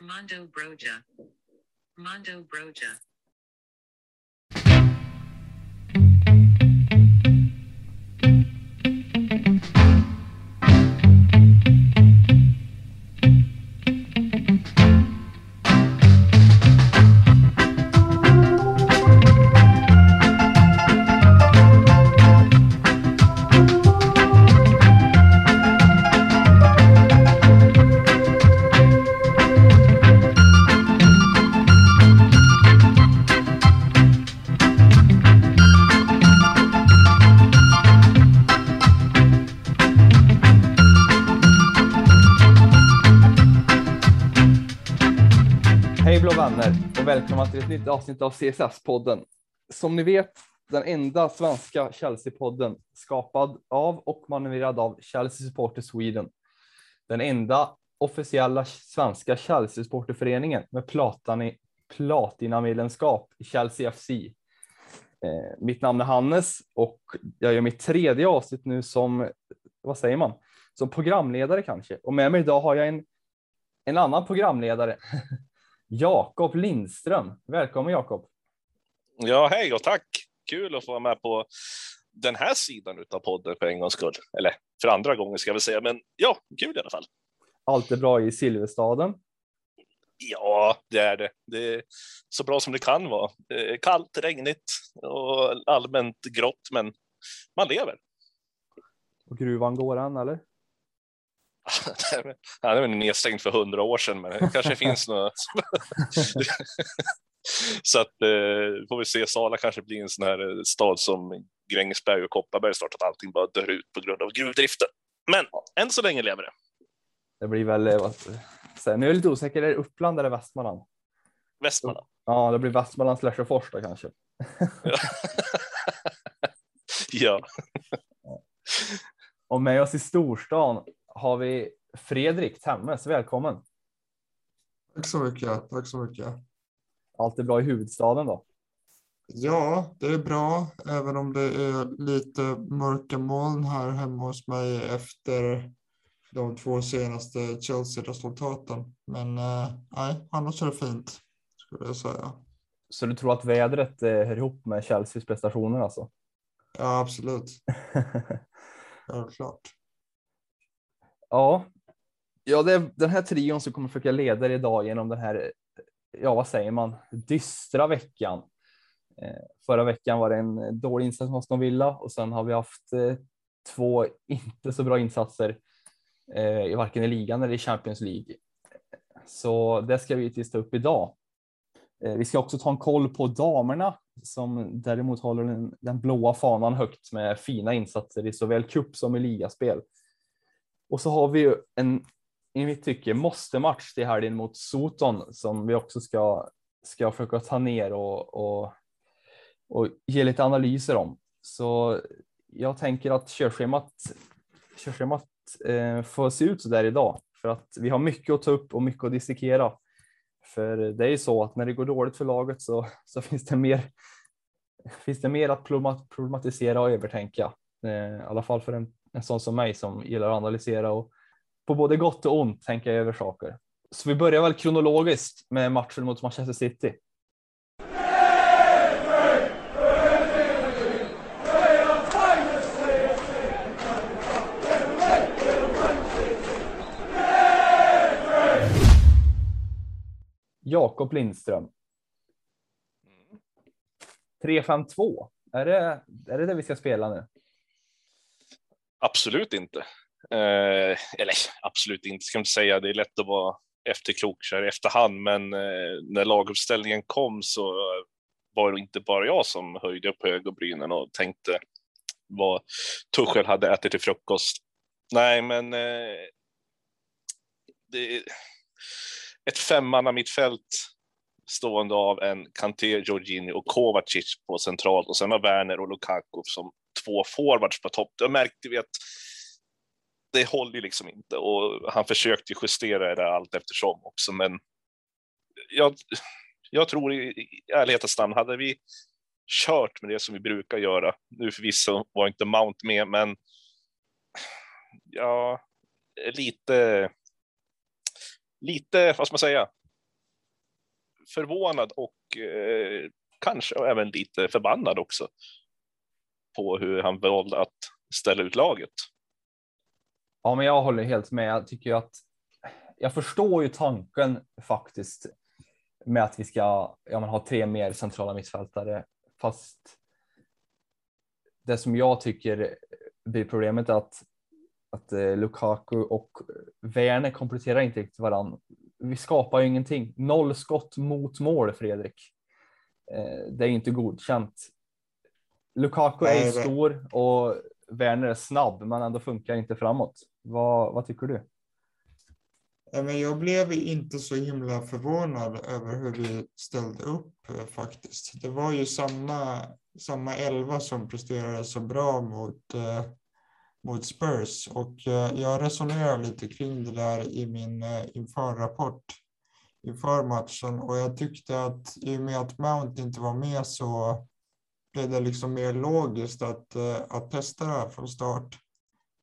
Mondo Broja. Mondo Broja. Till ett nytt avsnitt av CSS-podden. Som ni vet, den enda svenska Chelsea-podden skapad av och manövrerad av Chelsea Supporter Sweden. Den enda officiella svenska Chelsea-supporterföreningen med platinamedlemskap i Chelsea FC. Eh, mitt namn är Hannes och jag gör mitt tredje avsnitt nu som, vad säger man, som programledare kanske. Och med mig idag har jag en, en annan programledare. Jakob Lindström. Välkommen Jakob. Ja, hej och tack. Kul att få vara med på den här sidan av podden för en gångs skull. Eller för andra gången ska väl säga, men ja, kul i alla fall. Allt är bra i Silverstaden. Ja, det är det. Det är så bra som det kan vara. Det är kallt, regnigt och allmänt grått, men man lever. Och gruvan går än eller? Han är väl nedstängd för hundra år sedan, men det kanske finns något. Så att eh, får vi se. Sala kanske blir en sån här stad som Grängesberg och Kopparberg snart, att allting bara dör ut på grund av gruvdriften. Men än så länge lever det. Det blir väl, eh, nu är jag lite osäker, är det Uppland eller Västmanland? Västmanland. Ja, det blir Västmanland slash Fors då kanske. ja. Och med oss i storstan har vi Fredrik Temmes. Välkommen. Tack så mycket. Tack så mycket. Allt är bra i huvudstaden då? Ja, det är bra, även om det är lite mörka moln här hemma hos mig efter de två senaste Chelsea-resultaten. Men eh, nej, annars är det fint, skulle jag säga. Så du tror att vädret eh, hör ihop med Chelseas prestationer alltså? Ja, absolut. Självklart. Ja, ja det är den här trion som kommer försöka leda er idag genom den här, ja vad säger man, dystra veckan. Eh, förra veckan var det en dålig insats mot Aston Villa och sen har vi haft eh, två inte så bra insatser eh, i varken i ligan eller i Champions League. Så det ska vi givetvis ta upp idag. Vi ska också ta en koll på damerna som däremot håller den, den blåa fanan högt med fina insatser i såväl cup som i ligaspel. Och så har vi ju en, i mitt tycke, måste match till helgen mot Soton som vi också ska, ska försöka ta ner och, och, och ge lite analyser om. Så jag tänker att körschemat, körschemat eh, får se ut så där idag för att vi har mycket att ta upp och mycket att dissekera. För det är ju så att när det går dåligt för laget så, så finns det mer finns det mer att problematisera och övertänka. Eh, I alla fall för en, en sån som mig som gillar att analysera och på både gott och ont tänka över saker. Så vi börjar väl kronologiskt med matchen mot Manchester City. Jakob Lindström. 3-5-2. Är det, är det det vi ska spela nu? Absolut inte. Eh, eller absolut inte ska man inte säga. Det är lätt att vara efterklok så här i efterhand, men eh, när laguppställningen kom så var det inte bara jag som höjde upp ögonbrynen och tänkte vad Tuchel hade ätit till frukost. Nej, men eh, det är ett femmanna mittfält stående av en Kanté, Jorginho och Kovacic på centralt och sen har Werner och Lukaku som två forwards på topp. Då märkte vi att det håller ju liksom inte och han försökte justera det allt eftersom också, men jag, jag tror i, i ärlighetens namn, hade vi kört med det som vi brukar göra, nu förvisso var inte Mount med, men ja, lite, lite, vad ska man säga, förvånad och eh, kanske även lite förbannad också på hur han valde att ställa ut laget. Ja, men jag håller helt med. Jag tycker att jag förstår ju tanken faktiskt med att vi ska ja, man ha tre mer centrala mittfältare, fast det som jag tycker blir problemet är att att eh, Lukaku och Werner kompletterar inte riktigt varann. Vi skapar ju ingenting. Noll skott mot mål, Fredrik. Eh, det är inte godkänt. Lukaku är stor och Werner är snabb, men ändå funkar inte framåt. Vad, vad tycker du? Men jag blev inte så himla förvånad över hur vi ställde upp eh, faktiskt. Det var ju samma, samma elva som presterade så bra mot, eh, mot Spurs och eh, jag resonerar lite kring det där i min eh, införrapport inför matchen och jag tyckte att i och med att Mount inte var med så blev det liksom mer logiskt att, eh, att testa det här från start.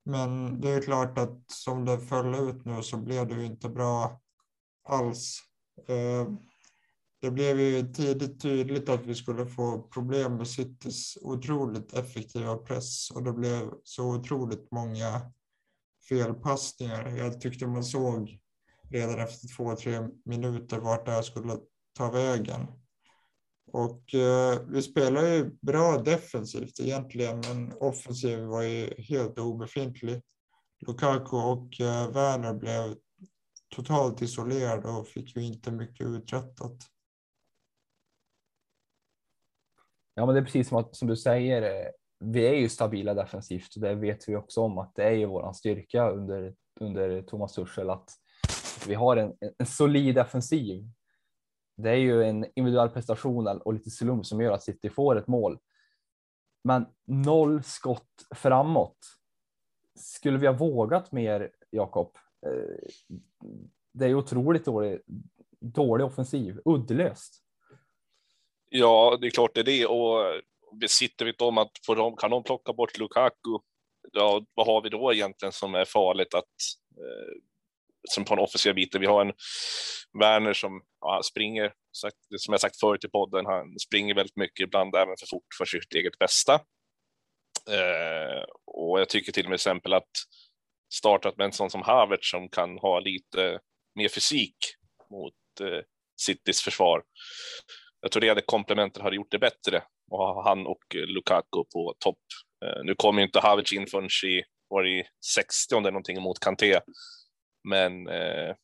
Men det är klart att som det föll ut nu så blev det ju inte bra alls. Eh, det blev ju tidigt tydligt att vi skulle få problem med Citys otroligt effektiva press och det blev så otroligt många felpassningar. Jag tyckte man såg redan efter två, tre minuter vart det här skulle ta vägen. Och eh, vi spelar ju bra defensivt egentligen, men offensiven var ju helt obefintlig. Lukaku och eh, Werner blev totalt isolerade och fick ju inte mycket uträttat. Ja, men det är precis som, att, som du säger. Eh, vi är ju stabila defensivt och det vet vi också om att det är ju våran styrka under, under Thomas Tuchel att vi har en, en solid defensiv det är ju en individuell prestation och lite slump som gör att City får ett mål. Men noll skott framåt. Skulle vi ha vågat mer, Jakob? Eh, det är otroligt dålig, dålig offensiv, uddlöst. Ja, det är klart det är det och vi sitter om att får de, kan de plocka bort Lukaku, ja, vad har vi då egentligen som är farligt att eh, som på den offensiva biten. Vi har en Werner som ja, springer, som jag sagt förut i podden, han springer väldigt mycket, ibland även för fort för sitt eget bästa. Eh, och jag tycker till och med exempel att startat med en sån som Havertz som kan ha lite mer fysik mot eh, Citys försvar. Jag tror det hade komplementet hade gjort det bättre att ha han och Lukaku på topp. Eh, nu kommer inte Havertz in förrän i, var i 60 eller någonting mot Kanté. Men eh,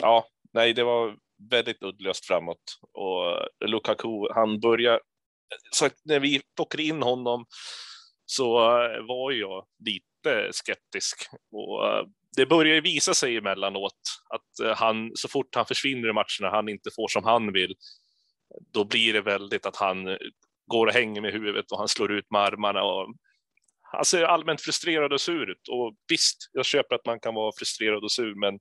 ja, nej, det var väldigt uddlöst framåt. Och Lukaku, han börjar, så när vi plockade in honom så eh, var jag lite skeptisk. Och eh, det börjar visa sig emellanåt att eh, han, så fort han försvinner i matcherna, han inte får som han vill, då blir det väldigt att han går och hänger med huvudet och han slår ut med armarna och Alltså, han ser allmänt frustrerad och sur ut. Och visst, jag köper att man kan vara frustrerad och sur, men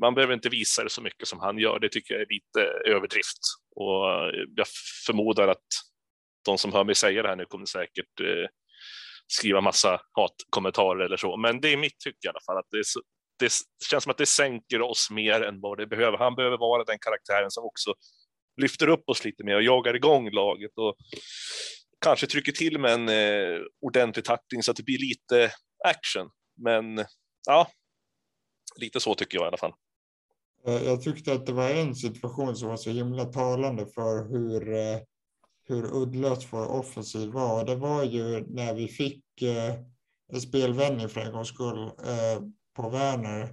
man behöver inte visa det så mycket som han gör. Det tycker jag är lite överdrift. Och jag förmodar att de som hör mig säga det här nu kommer säkert eh, skriva massa hatkommentarer eller så. Men det är mitt tycke i alla fall. Att det, så, det känns som att det sänker oss mer än vad det behöver. Han behöver vara den karaktären som också lyfter upp oss lite mer och jagar igång laget. Och kanske trycker till med en eh, ordentlig tackling så att det blir lite action. Men ja, lite så tycker jag i alla fall. Eh, jag tyckte att det var en situation som var så himla talande för hur, eh, hur uddlöst vår offensiv var. Det var ju när vi fick eh, en spelvändning för en gångs skull eh, på Werner.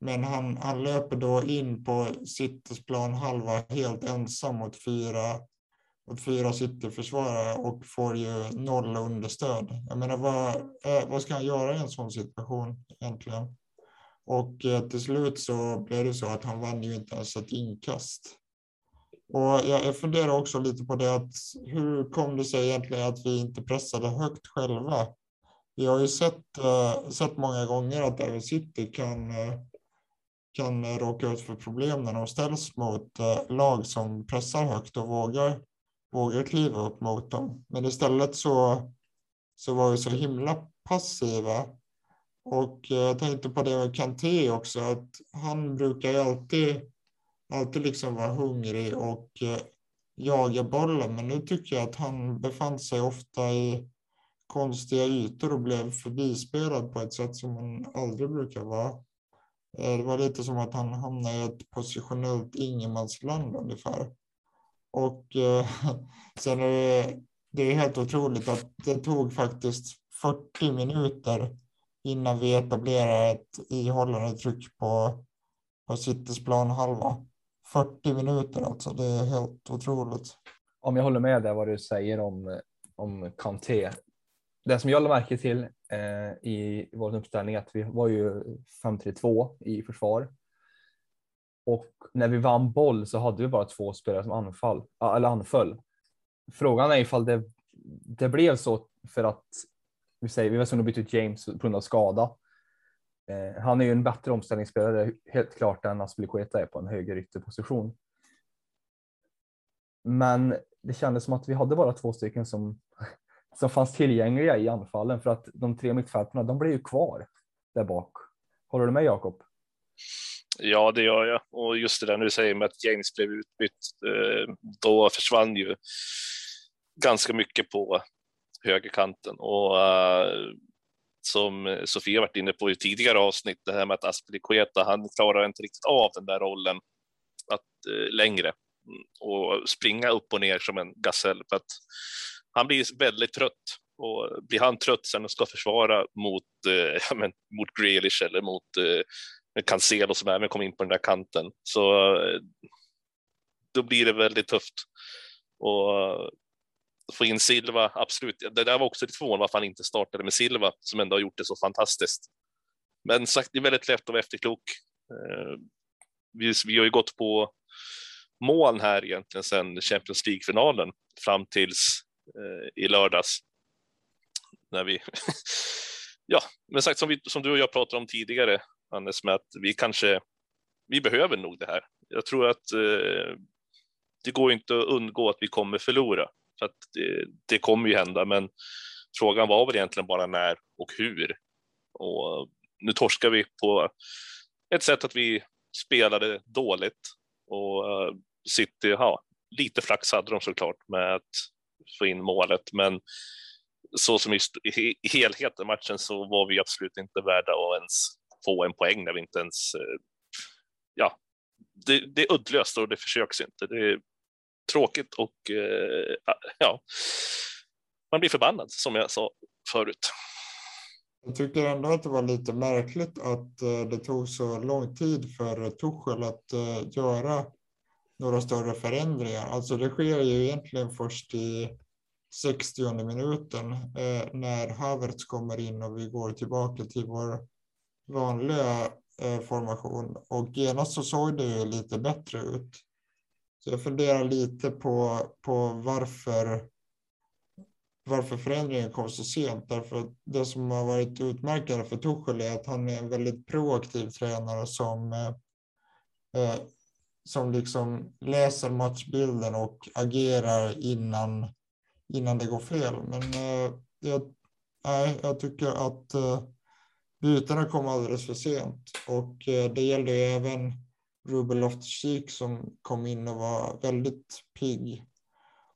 Men han, han löper då in på Citys planhalva helt ensam mot fyra fyra City-försvarare och får ju noll understöd. Jag menar, vad, vad ska han göra i en sån situation egentligen? Och eh, till slut så blev det så att han vann ju inte ens ett inkast. Och jag, funderar också lite på det att hur kom det sig egentligen att vi inte pressade högt själva? Vi har ju sett, eh, sett många gånger att även City kan, eh, kan råka ut för problem när de ställs mot lag som pressar högt och vågar vågar kliva upp mot dem. Men istället så, så var vi så himla passiva. Och jag tänkte på det med Kanté också, att han brukar ju alltid, alltid liksom vara hungrig och eh, jaga bollen. Men nu tycker jag att han befann sig ofta i konstiga ytor och blev förbispelad på ett sätt som han aldrig brukar vara. Eh, det var lite som att han hamnade i ett positionellt ingenmansland ungefär. Och eh, sen är det, det är helt otroligt att det tog faktiskt 40 minuter innan vi etablerade ett ihållande tryck på, på Citys planhalva. 40 minuter alltså, det är helt otroligt. Om jag håller med där vad du säger om, om Kanté. Det som jag lade märke till eh, i vår uppställning är att vi var ju 5-3-2 i försvar. Och när vi vann boll så hade vi bara två spelare som anfall, eller anföll. Frågan är ifall det, det blev så för att vi säger vi var tvungna att byta ut James på grund av skada. Eh, han är ju en bättre omställningsspelare helt klart än Aspelikueta är på en höger ytterposition. Men det kändes som att vi hade bara två stycken som, som fanns tillgängliga i anfallen för att de tre mittfältarna, de blev ju kvar där bak. Håller du med Jakob? Ja, det gör jag. Och just det där nu säger med att James blev utbytt, eh, då försvann ju ganska mycket på högerkanten. Och eh, som Sofia varit inne på i tidigare avsnitt, det här med att Aspelikueta, han klarar inte riktigt av den där rollen att, eh, längre. Och springa upp och ner som en gasell för att han blir väldigt trött. Och blir han trött sen och ska försvara mot, eh, ja, men, mot Grealish eller mot eh, Cancelo som även kom in på den där kanten så eh, då blir det väldigt tufft. Och eh, få in Silva, absolut. Det där var också lite förvånande varför han inte startade med Silva som ändå har gjort det så fantastiskt. Men sagt, det är väldigt lätt att vara efterklok. Eh, vi, vi har ju gått på moln här egentligen sedan Champions League-finalen fram tills eh, i lördags. När vi, ja, men sagt som, vi, som du och jag pratade om tidigare, Anders, med att vi kanske, vi behöver nog det här. Jag tror att eh, det går inte att undgå att vi kommer förlora. för att det, det kommer ju hända, men frågan var väl egentligen bara när och hur. Och nu torskar vi på ett sätt att vi spelade dåligt och eh, City, ja, lite flax hade de såklart med att få in målet, men så som i helheten matchen så var vi absolut inte värda att ens få en poäng när vi inte ens, eh, ja, det, det, är uddlöst och det försöks inte. Det, är tråkigt och eh, ah, ja, man blir förbannad som jag sa förut. Jag tycker ändå att det var lite märkligt att eh, det tog så lång tid för Tuchel att göra några större förändringar. Alltså det sker ju egentligen först i 60 minuten när Havertz kommer in och vi går tillbaka till vår vanliga eh, formation och genast så såg det ju lite bättre ut. Så jag funderar lite på, på varför, varför förändringen kom så sent. Därför att det som har varit utmärkande för Tuchel är att han är en väldigt proaktiv tränare som, eh, eh som liksom läser matchbilden och agerar innan, innan det går fel. Men eh, jag, nej, jag tycker att eh, bytena kom alldeles för sent och eh, det gällde även Ruben Loftus-Cheek som kom in och var väldigt pigg.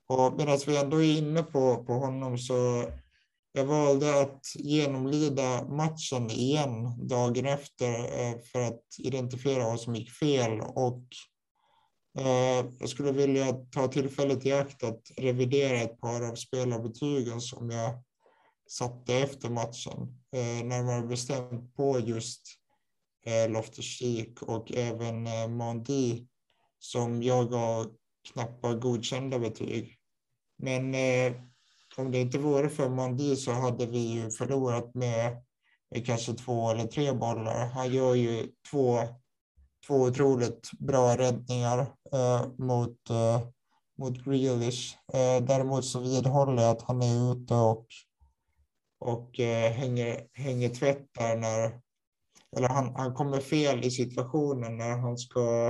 Och medan vi ändå är inne på, på honom så jag valde att genomlida matchen igen dagen efter eh, för att identifiera vad som gick fel och eh, jag skulle vilja ta tillfället i akt att revidera ett par av spelarbetygen som jag satte efter matchen. Eh, närmare bestämt på just eh, Loftus-Cheek och även eh, Mondi som jag gav knappa godkända betyg. Men eh, om det inte vore för Mondi så hade vi ju förlorat med, med kanske två eller tre bollar. Han gör ju två, två otroligt bra räddningar eh, mot, eh, mot Grealish. Eh, däremot så vidhåller jag att han är ute och, och eh, hänger, hänger tvätt där när eller han, han kommer fel i situationen när han ska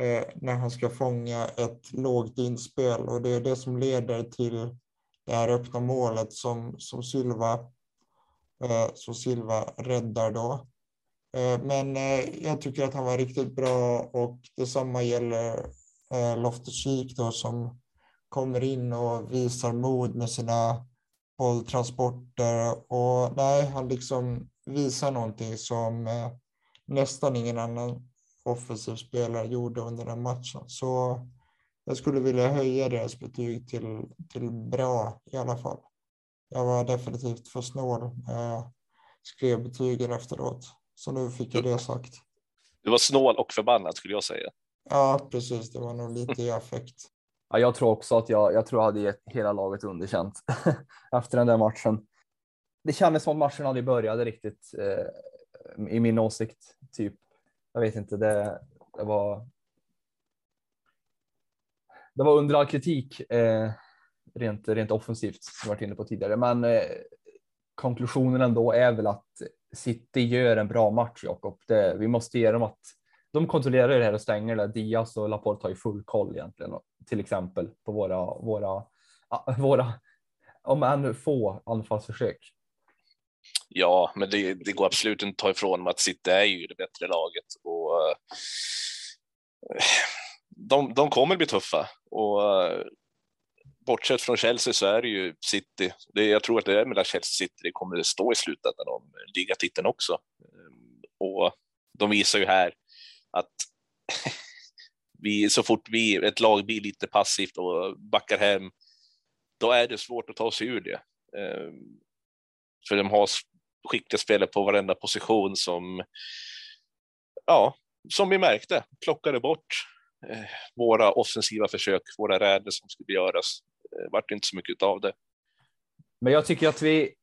eh, när han ska fånga ett lågt inspel och det är det som leder till det här öppna målet som, som Silva eh, som Silva räddar då. Eh, Men eh, jag tycker att han var riktigt bra och detsamma gäller eh, Loftus-Cheek då som kommer in och visar mod med sina bolltransporter och nej, han liksom visar någonting som eh, nästan ingen annan offensiv spelare gjorde under den matchen. Så jag skulle vilja höja deras betyg till, till bra i alla fall. Jag var definitivt för snål när jag skrev betygen efteråt. Så nu fick jag det sagt. Du var snål och förbannad skulle jag säga. Ja, precis. Det var nog lite i affekt. Ja, jag tror också att jag, jag tror jag hade gett hela laget underkänt efter den där matchen. Det kändes som att matchen aldrig började riktigt eh, i min åsikt. Typ, jag vet inte, det, det var. Det var under all kritik eh, rent, rent offensivt som jag varit inne på tidigare, men eh, konklusionen ändå är väl att City gör en bra match, Jakob. Vi måste ge dem att de kontrollerar det här och stänger det. Diaz och Laporte har ju full koll egentligen, till exempel på våra, våra, våra, om än få anfallsförsök. Ja, men det, det går absolut inte att ta ifrån dem att City är ju det bättre laget och eh, de, de kommer bli tuffa och eh, bortsett från Chelsea så är det ju City. Det, jag tror att det är mellan Chelsea och City det kommer att stå i slutändan om ligatiteln också. Ehm, och de visar ju här att vi, så fort vi, ett lag blir lite passivt och backar hem, då är det svårt att ta sig ur det. Ehm, för de har skickliga spelare på varenda position som, ja, som vi märkte, plockade bort eh, våra offensiva försök, våra räder som skulle göras. Det vart inte så mycket av det. Men jag tycker att vi,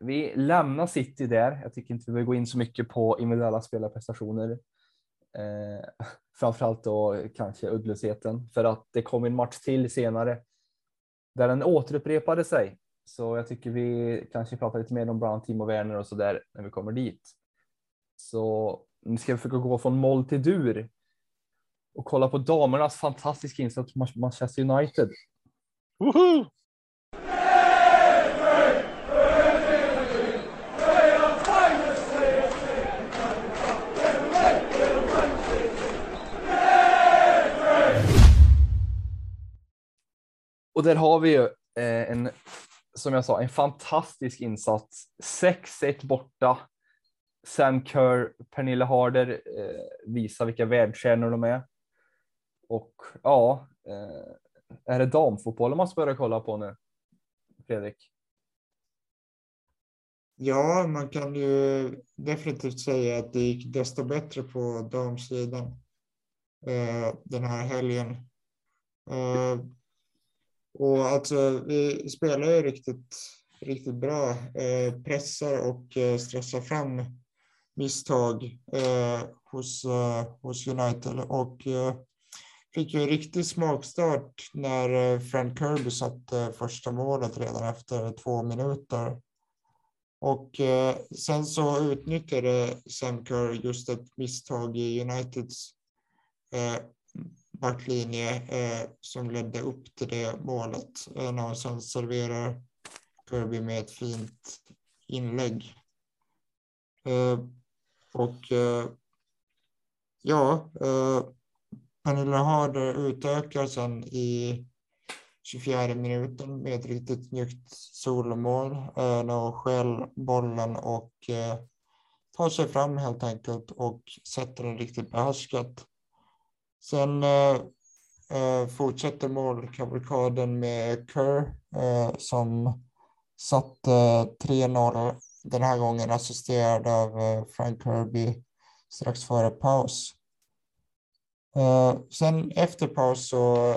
vi lämnar City där. Jag tycker inte vi behöver gå in så mycket på individuella spelarprestationer. Eh, framförallt då kanske uddlösheten för att det kom en match till senare där den återupprepade sig. Så jag tycker vi kanske pratar lite mer om Brown, Timo Werner och så där när vi kommer dit. Så nu ska vi försöka gå från moll till dur och kolla på damernas fantastiska insats mot Manchester United. Woho! Och där har vi ju eh, en, som jag sa, en fantastisk insats. 6-1 borta. Sam Kerr, Pernilla Harder eh, visar vilka världsstjärnor de är. Och ja, eh, är det damfotbollen man ska börja kolla på nu? Fredrik? Ja, man kan ju definitivt säga att det gick desto bättre på damsidan eh, den här helgen. Eh, och alltså, vi spelar ju riktigt, riktigt bra. Eh, pressar och eh, stressar fram misstag eh, hos, eh, hos United och eh, fick ju en riktig smakstart när eh, Frank Kirby satte eh, första målet redan efter två minuter. Och eh, sen så utnyttjade Sam Kerr just ett misstag i Uniteds eh, backlinje eh, som ledde upp till det målet eh, när han sen serverar Kirby med ett fint inlägg. Eh, och eh, ja, eh, Pernilla Harder utökar sen i 24 minuten med ett riktigt snyggt solomål eh, när hon skäl bollen och eh, tar sig fram helt enkelt och sätter den riktigt behärskat. Sen eh, eh, fortsätter målkavalkaden med Kerr eh, som satte eh, 3-0 den här gången assisterad av eh, Frank Kirby strax före paus. Eh, sen efter paus så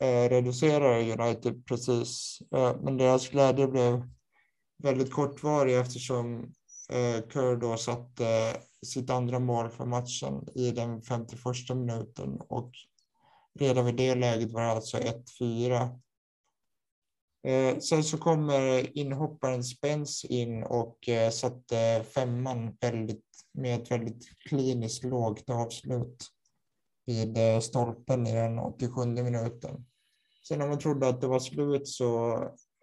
eh, reducerar United precis, eh, men deras glädje blev väldigt kortvarig eftersom eh, Kerr då satte sitt andra mål för matchen i den 51 minuten och redan vid det läget var det alltså 1-4. Eh, sen så kommer inhopparen Spence in och eh, satte femman väldigt, med ett väldigt kliniskt lågt avslut vid eh, stolpen i den 87 minuten. Sen när man trodde att det var slut så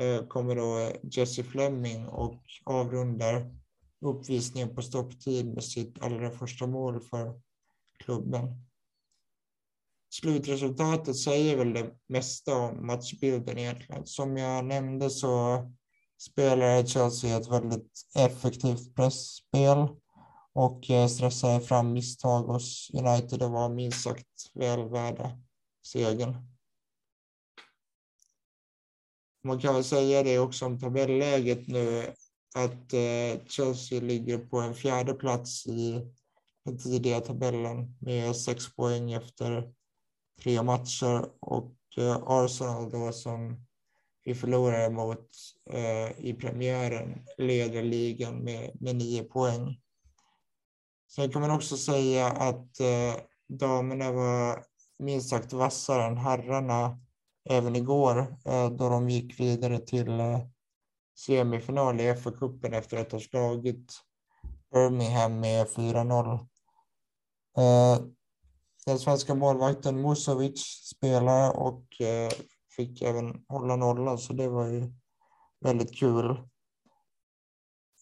eh, kommer då Jesse Fleming och avrundar uppvisningen på stopptid med sitt allra första mål för klubben. Slutresultatet säger väl det mesta om matchbilden egentligen. Som jag nämnde så spelar Chelsea ett väldigt effektivt pressspel och eh, stressade fram misstag hos United och var minst sagt väl värda segern. Man kan väl säga det också om tabelläget nu att eh, Chelsea ligger på en fjärde plats i den tidiga tabellen med sex poäng efter tre matcher och eh, Arsenal då som vi förlorade mot eh, i premiären leder ligan med, med nio poäng. Sen kan man också säga att eh, damerna var minst sagt vassare än herrarna även igår eh, då de gick vidare till eh, semifinal i FA-cupen efter att ha slagit Birmingham med 4-0. Eh, den svenska målvakten Musovic spelade och eh, fick även hålla nollan så det var ju väldigt kul.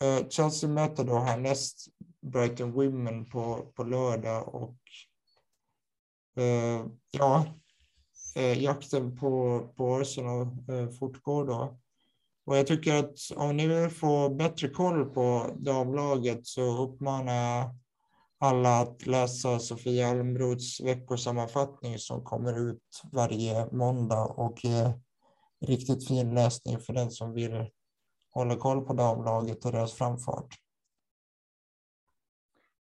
Eh, Chelsea möter då härnäst Brighton Women på, på lördag och eh, ja, eh, jakten på, på Arsenal eh, fortgår då. Och jag tycker att om ni vill få bättre koll på damlaget så uppmanar jag alla att läsa Sofia Almroths veckosammanfattning som kommer ut varje måndag och är riktigt fin läsning för den som vill hålla koll på damlaget och deras framfart.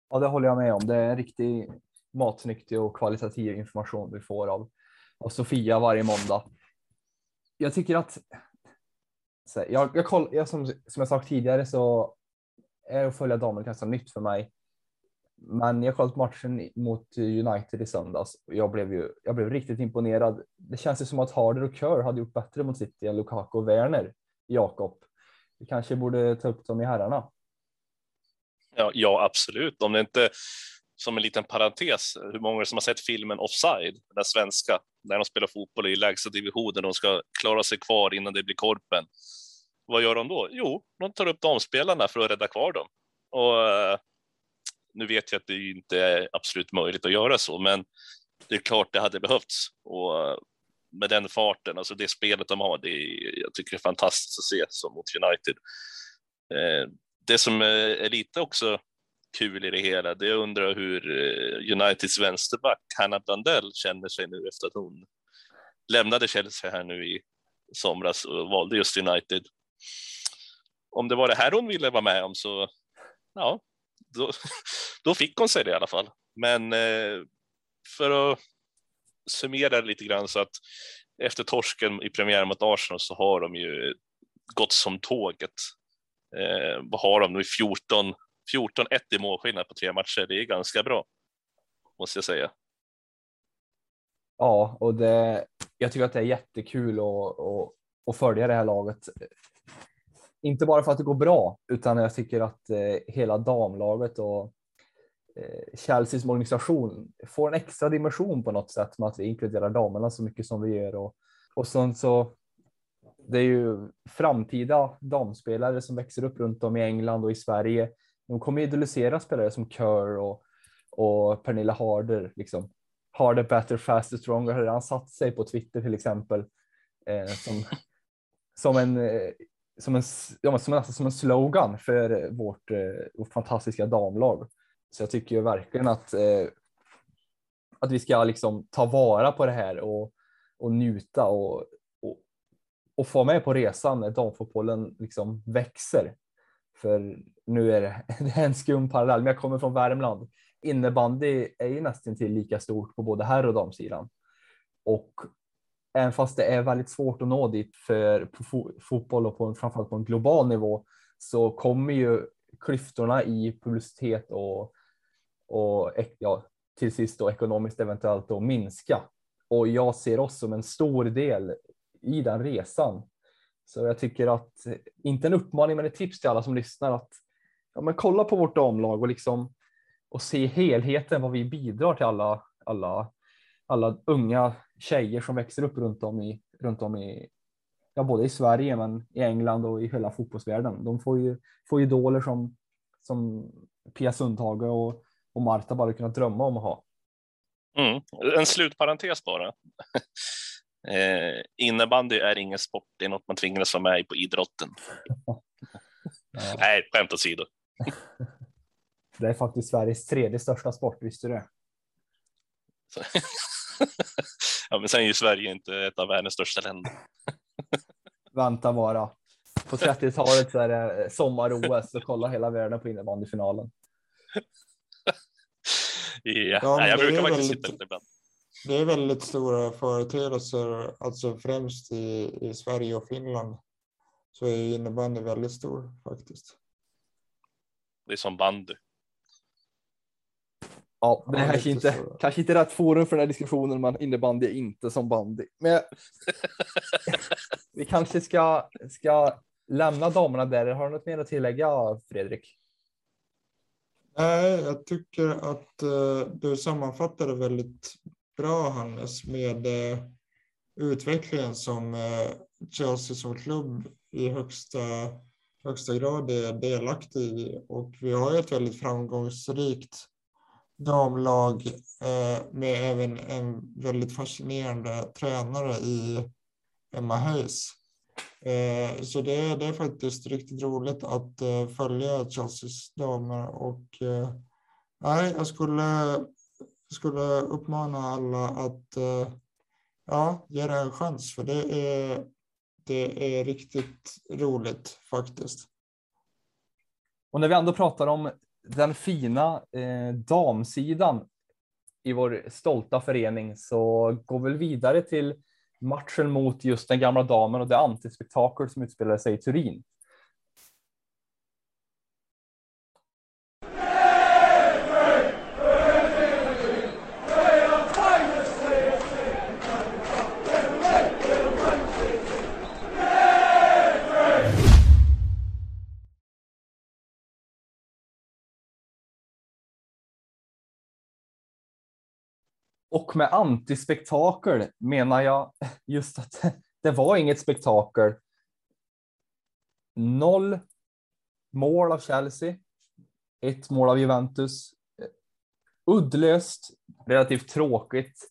Ja, det håller jag med om. Det är en riktigt matnyttig och kvalitativ information vi får av, av Sofia varje måndag. Jag tycker att så jag, jag, koll, jag som, som jag sagt tidigare så är att följa damer ganska nytt för mig. Men jag kollade matchen mot United i söndags och jag blev ju, jag blev riktigt imponerad. Det känns ju som att Harder och Kerr hade gjort bättre mot City än Lukaku och Werner, Jakob. Vi kanske borde ta upp dem i herrarna. Ja, ja, absolut. Om det inte, som en liten parentes, hur många som har sett filmen Offside, den svenska, när de spelar fotboll i lägsta divisionen, de ska klara sig kvar innan det blir korpen. Vad gör de då? Jo, de tar upp damspelarna för att rädda kvar dem. Och eh, nu vet jag att det inte är absolut möjligt att göra så, men det är klart det hade behövts. Och eh, med den farten, alltså det spelet de har, det är, jag tycker det är fantastiskt att se som mot United. Eh, det som eh, är lite också kul i det hela, det jag undrar hur eh, Uniteds vänsterback Hanna Blandell känner sig nu efter att hon lämnade Chelsea här nu i somras och valde just United. Om det var det här hon ville vara med om så ja, då, då fick hon sig det i alla fall. Men eh, för att summera lite grann så att efter torsken i premiären mot Arsenal så har de ju gått som tåget. Eh, vad har de nu? 14 14-1 i målskillnad på tre matcher. Det är ganska bra, måste jag säga. Ja, och det, jag tycker att det är jättekul att, att, att följa det här laget. Inte bara för att det går bra, utan jag tycker att eh, hela damlaget och eh, Chelseas organisation får en extra dimension på något sätt med att vi inkluderar damerna så mycket som vi gör. Och, och sen så det är ju framtida damspelare som växer upp runt om i England och i Sverige. De kommer idolisera spelare som Kerr och, och Pernilla Harder. Liksom. Harder, better, faster, stronger har redan satt sig på Twitter till exempel. Eh, som, som en eh, som en, ja, som, nästan som en slogan för vårt, eh, vårt fantastiska damlag. Så jag tycker ju verkligen att, eh, att vi ska liksom ta vara på det här och, och njuta och, och, och få med på resan när damfotbollen liksom växer. För nu är det, det är en skum parallell, men jag kommer från Värmland. Innebandy är ju nästan till lika stort på både herr och damsidan. Och även fast det är väldigt svårt att nå dit för på fo fotboll och på, framförallt på en global nivå så kommer ju klyftorna i publicitet och, och ja, till sist då ekonomiskt eventuellt att minska. Och jag ser oss som en stor del i den resan. Så jag tycker att, inte en uppmaning men ett tips till alla som lyssnar att ja, men kolla på vårt damlag och liksom och se helheten vad vi bidrar till alla, alla, alla unga tjejer som växer upp runt om i, runt om i ja, både i Sverige men i England och i hela fotbollsvärlden. De får ju får idoler som, som Pia Sundhage och, och Marta bara kunnat drömma om att ha. Mm. En slutparentes bara. eh, innebandy är ingen sport, det är något man tvingas vara med i på idrotten. Ja. Nej, skämt åsido. Det är faktiskt Sveriges tredje största sport, visste du det? ja, men sen är ju Sverige inte ett av världens största länder. Vänta bara. På 30-talet så är det sommar-OS och kolla hela världen på innebandyfinalen. Ja, Ja, Nej, jag brukar faktiskt väldigt- sitta lite ibland. Det är väldigt stora företeelser, alltså främst i, i Sverige och Finland. Så är innebandy väldigt stor faktiskt. Det är som bandy. Ja, det är Ja, kanske inte, så. kanske inte rätt forum för den här diskussionen, men innebandy är inte som bandy. Men vi kanske ska, ska lämna damerna där. Har du något mer att tillägga, Fredrik? Nej, jag tycker att eh, du sammanfattade väldigt bra, Hannes, med eh, utvecklingen som eh, Chelsea som klubb i högsta, högsta grad är delaktig i. Och vi har ju ett väldigt framgångsrikt damlag eh, med även en väldigt fascinerande tränare i Emma Hayes. Så det, det är faktiskt riktigt roligt att följa Chelseas damer och nej, jag skulle, skulle uppmana alla att eh, ja, ge det en chans för det är, det är riktigt roligt faktiskt. Och när vi ändå pratar om den fina eh, damsidan i vår stolta förening så går vi vidare till matchen mot just den gamla damen och det antispektakel som utspelade sig i Turin. Och med antispektakel menar jag just att det var inget spektakel. Noll mål av Chelsea, ett mål av Juventus. Uddlöst, relativt tråkigt.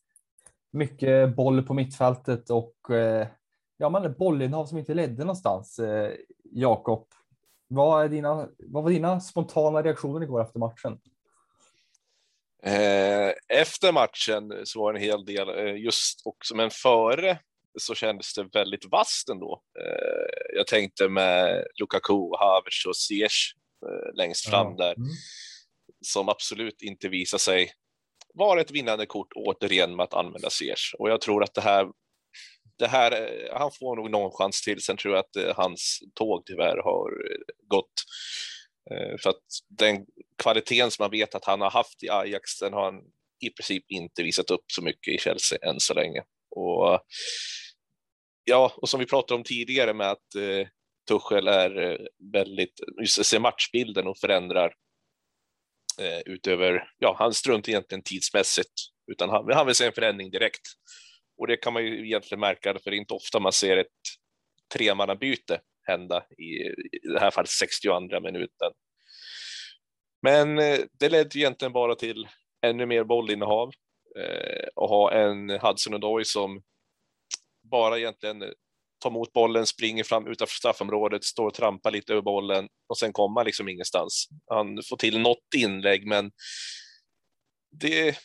Mycket boll på mittfältet och eh, ja, men bollinnehav som inte ledde någonstans. Eh, Jakob, vad, är dina, vad var dina spontana reaktioner igår efter matchen? Eh, efter matchen så var det en hel del, eh, just också, men före så kändes det väldigt vasst ändå. Eh, jag tänkte med Lukaku, Havertz och Ziyech längst fram där, Mm. som absolut inte visar sig vara ett vinnande kort återigen med att använda Ziyech. Och jag tror att det här, det här, han får nog någon chans till. Sen tror jag att hans tåg tyvärr har gått. Eh, för att den kvaliteten som man vet att han har haft i Ajax, den har han i princip inte visat upp så mycket i Chelsea än så länge. Och ja, och som vi pratade om tidigare med att eh, Tuchel är eh, väldigt, just ser matchbilden och förändrar eh, utöver, ja, han struntar egentligen tidsmässigt, utan han, han vill se en förändring direkt. Och det kan man ju egentligen märka, för det är inte ofta man ser ett tremannabyte hända i, i det här fallet 62 minuten. Men eh, det ledde egentligen bara till ännu mer bollinnehav eh, och ha en Hudson Odoi som bara egentligen tar emot bollen, springer fram utanför straffområdet, står och trampar lite över bollen och sen kommer han liksom ingenstans. Han får till något inlägg, men det,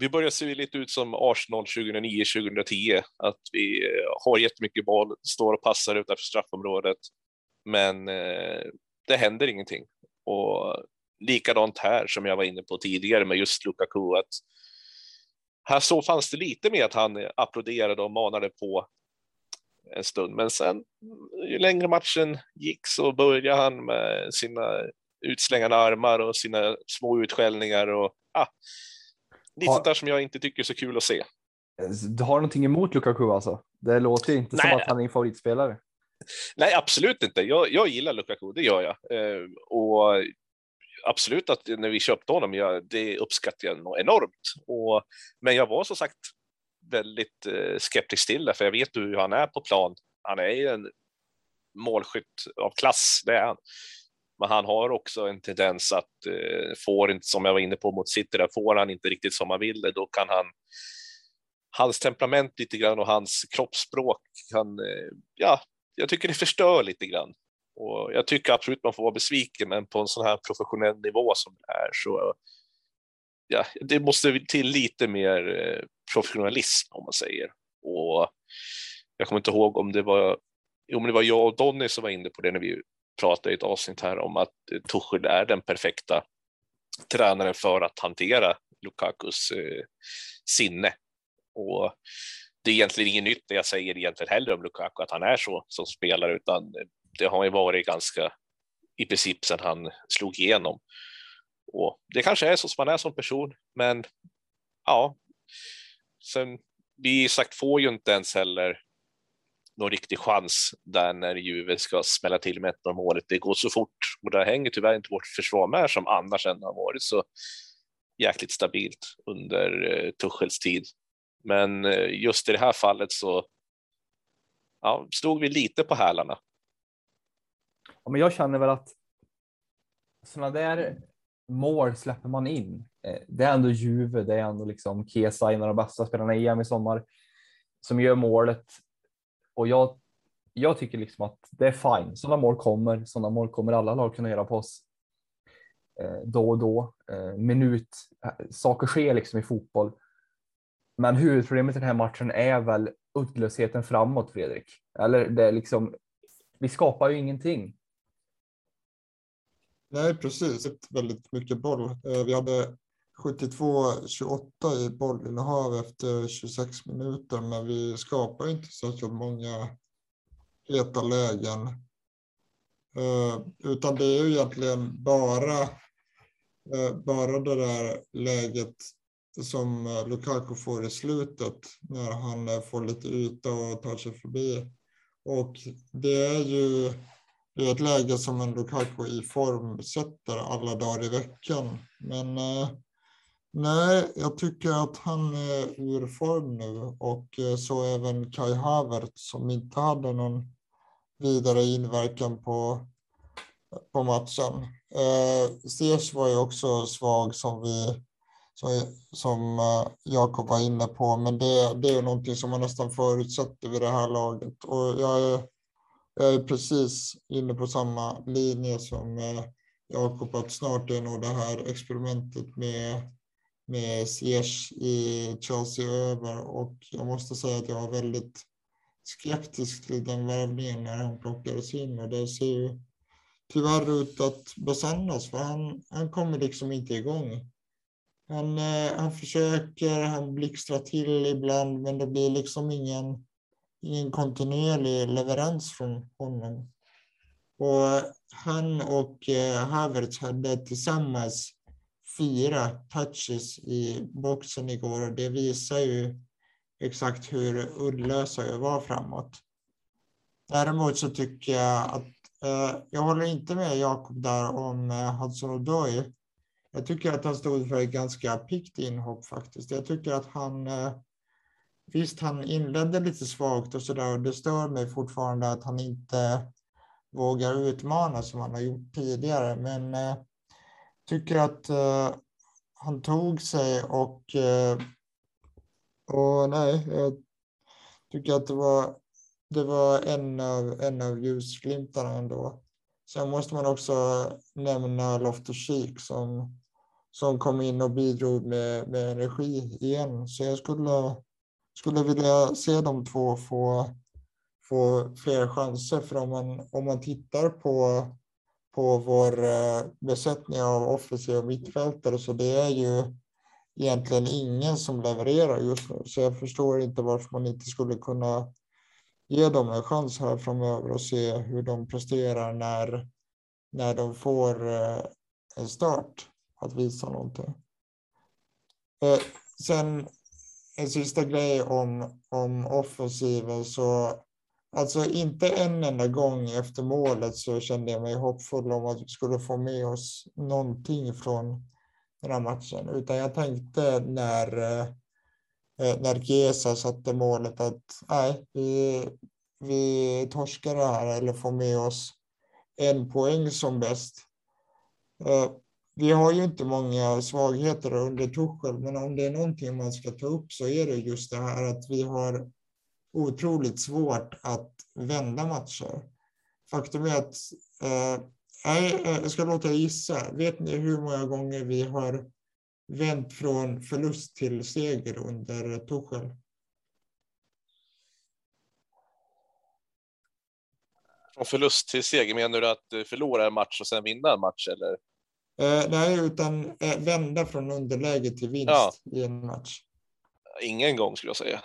det börjar se lite ut som Arsenal 2009-2010, att vi eh, har jättemycket boll, står och passar utanför straffområdet, men eh, det händer ingenting. Och likadant här som jag var inne på tidigare med just Lukaku, att här så fanns det lite med att han applåderade och manade på en stund, men sen ju längre matchen gick så började han med sina utslängande armar och sina små utskällningar och ah, lite Ja. sånt där som jag inte tycker är så kul att se. Du har någonting emot Lukaku alltså? Det låter inte som Nej. att han är din favoritspelare. Nej, absolut inte. Jag, jag gillar Lukaku, det gör jag. Eh, och absolut att när vi köpte honom, jag, det uppskattar jag nog enormt. Och, men jag var som sagt väldigt eh, skeptisk till det, för jag vet hur han är på plan. Han är ju en målskytt av klass, det är han. Men han har också en tendens att eh, får inte, som jag var inne på mot City, där får han inte riktigt som han vill det, då kan han hans temperament lite grann och hans kroppsspråk kan, eh, ja, jag tycker det förstör lite grann. Och jag tycker absolut man får vara besviken, men på en sån här professionell nivå som det är så ja, det måste till lite mer eh, professionalism om man säger. Och jag kommer inte ihåg om det var, om det var jag och Donny som var inne på det när vi pratade i ett avsnitt här om att Tuchel är den perfekta tränaren för att hantera Lukakus eh, sinne. Och det är egentligen inget nytt det jag säger egentligen heller om Lukaku, att han är så som spelare, utan det har ju varit ganska i princip sedan han slog igenom. Och det kanske är så som man är som person, men ja. Sen, vi sagt får ju inte ens heller någon riktig chans där när Juve ska smälla till med ett målet. Det går så fort och där hänger tyvärr inte vårt försvar med som annars ändå har varit så jäkligt stabilt under eh, Tuchels tid. Men eh, just i det här fallet så ja, stod vi lite på hälarna. Ja, men jag känner väl att sådana där mål släpper man in. Eh, det är ändå Juve, det är ändå liksom Kesa, en av de bästa spelarna i EM i sommar, som gör målet. Och jag, jag tycker liksom att det är fine. Sådana mål kommer, sådana mål kommer alla lag kunna göra på oss eh, då och då. Eh, minut, eh, saker sker liksom i fotboll. Men huvudproblemet i den här matchen är väl uddlösheten framåt, Fredrik. Eller det är liksom, vi skapar ju ingenting. Nej, precis. Väldigt mycket boll. Eh, vi hade 72-28 i bollinnehav efter 26 minuter, men vi skapar inte särskilt många heta lägen. Eh, utan det är ju egentligen bara, eh, bara det där läget som eh, Lukaku får i slutet när han eh, får lite yta och tar sig förbi. Och det är ju det är ett läge som en Lukaku i form sätter alla dagar i veckan. Men eh, nej, jag tycker att han är ur form nu och eh, så även Kai Havertz som inte hade någon vidare inverkan på, på matchen. Eh, Ziyech var ju också svag som vi som som eh, Jakob var inne på, men det, det är någonting som man nästan förutsätter vid det här laget. Och jag är, jag är precis inne på samma linje som eh, Jakob, att snart är nog det här experimentet med, med Ziyech i Chelsea över och jag måste säga att jag var väldigt skeptisk till den värvningen när han plockades in och det ser ju tyvärr ut att besannas för han, han kommer liksom inte igång. Han, eh, han försöker, han blixtrar till ibland, men det blir liksom ingen, ingen kontinuerlig leverans från honom. Och han och eh, Havertz hade tillsammans fyra touches i boxen igår och det visar ju exakt hur uddlösa jag var framåt. Däremot så tycker jag att eh, jag håller inte med Jakob där om eh, Hudson-Odoi. Jag tycker att han stod för ett ganska pikt inhopp faktiskt. Jag tycker att han eh, Visst, han inledde lite svagt och så där och det stör mig fortfarande att han inte vågar utmana som han har gjort tidigare. Men eh, tycker att eh, han tog sig och, eh, och nej, jag tycker att det var, det var en av, en av ljusglimtarna ändå. Sen måste man också nämna Loftus Cheek som som kom in och bidrog med, med energi igen. Så jag skulle, skulle vilja se de två få, få fler chanser. För om man, om man tittar på, på vår eh, besättning av offensiva mittfältare så det är ju egentligen ingen som levererar just nu. Så jag förstår inte varför man inte skulle kunna ge dem en chans här framöver och se hur de presterar när, när de får eh, en start att visa någonting. Eh, sen en sista grej om, om offensiven så Alltså inte en enda gång efter målet så kände jag mig hoppfull om att vi skulle få med oss någonting från den här matchen. Utan jag tänkte när, eh, när Gesa satte målet att nej, vi, vi torskar det här eller får med oss en poäng som bäst. Eh, vi har ju inte många svagheter under Tuchel, men om det är någonting man ska ta upp så är det just det här att vi har otroligt svårt att vända matcher. Faktum är att, eh, eh, jag ska låta er gissa. Vet ni hur många gånger vi har vänt från förlust till seger under Tuchel? Från förlust till seger, menar du att förlora en match och sen vinna en match? Eller? Eh, nej, utan eh, vända från underläge till vinst Ja. i en match. Ingen gång skulle jag säga.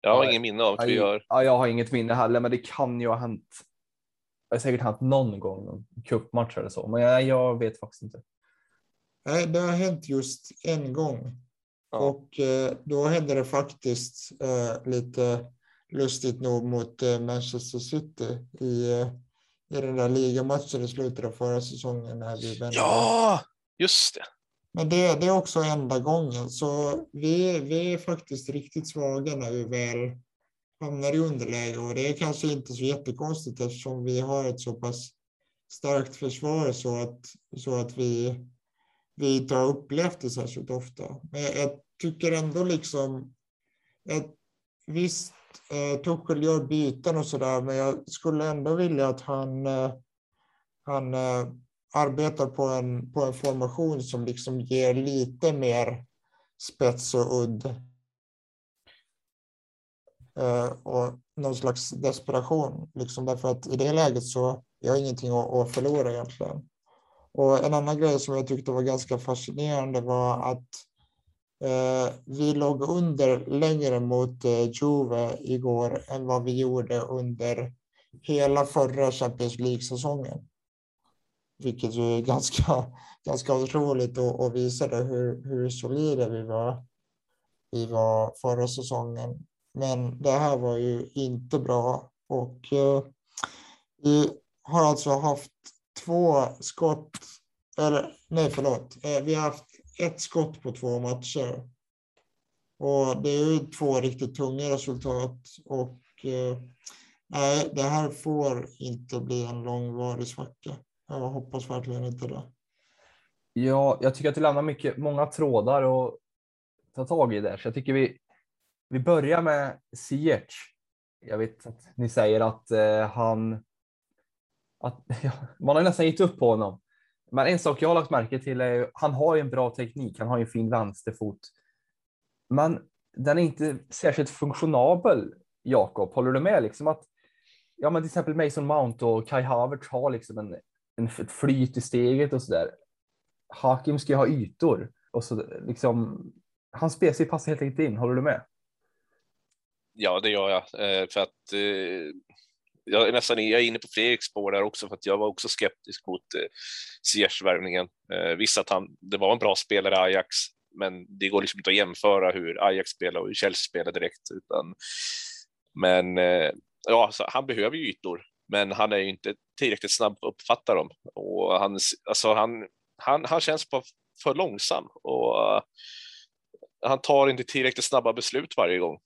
Jag har Nej. ingen minne av att vi gör. Ja, jag har inget minne heller, men det kan ju ha hänt. Det har säkert hänt någon gång, någon cupmatch eller så, men jag, jag vet faktiskt inte. Nej, det har hänt just en gång. Ja. Och eh, då hände det faktiskt eh, lite lustigt nog mot eh, Manchester City i, i den där ligamatchen i slutet av förra säsongen. När vi vände. Ja, just det. Men det, det är också enda gången. Så vi, vi är faktiskt riktigt svaga när vi väl hamnar i underläge. Och det är kanske inte så jättekonstigt eftersom vi har ett så pass starkt försvar så att, så att vi, vi inte har upplevt det särskilt ofta. Men jag, jag tycker ändå liksom... Jag, visst, eh, Tuchel gör byten och sådär, men jag skulle ändå vilja att han, eh, han eh, arbetar på en, på en formation som liksom ger lite mer spets och udd. Eh, och någon slags desperation, liksom därför att i det läget så jag har ingenting att, att förlora egentligen. Och en annan grej som jag tyckte var ganska fascinerande var att eh, vi låg under längre mot eh, Juve igår än vad vi gjorde under hela förra Champions League-säsongen. Vilket ju är ganska, ganska otroligt och, och visade hur, hur solida vi var, vi var förra säsongen. Men det här var ju inte bra och eh, vi har alltså haft två skott, eller nej förlåt, eh, vi har haft ett skott på två matcher. Och det är ju två riktigt tunga resultat och eh, nej, det här får inte bli en långvarig svacka. Jag hoppas verkligen inte det. Ja, jag tycker att det lämnar mycket, många trådar att ta tag i där, så jag tycker vi, vi börjar med Ziyech. Jag vet att ni säger att eh, han, att, ja, man har nästan gett upp på honom. Men en sak jag har lagt märke till är att han har ju en bra teknik, han har ju en fin vänsterfot. Men den är inte särskilt funktionabel, Jakob. Håller du med? Liksom att, ja, men till exempel Mason Mount och Kai Havertz har liksom en, en ett flyt i steget och så där. Hakim ska ju ha ytor och så liksom. Hans spelstil passar helt enkelt in. Håller du med? Ja, det gör jag. Eh, för att eh, jag är nästan jag är inne på Fredriks spår där också, för att jag var också skeptisk mot eh, värvningen. Eh, visst att han, det var en bra spelare Ajax, men det går liksom inte att jämföra hur Ajax spelar och hur Chelsea spelar direkt. Utan, men eh, ja, så han behöver ju ytor, men han är ju inte tillräckligt snabb på att uppfatta dem. Och han, alltså han, han, han känns bara för långsam och uh, han tar inte tillräckligt snabba beslut varje gång.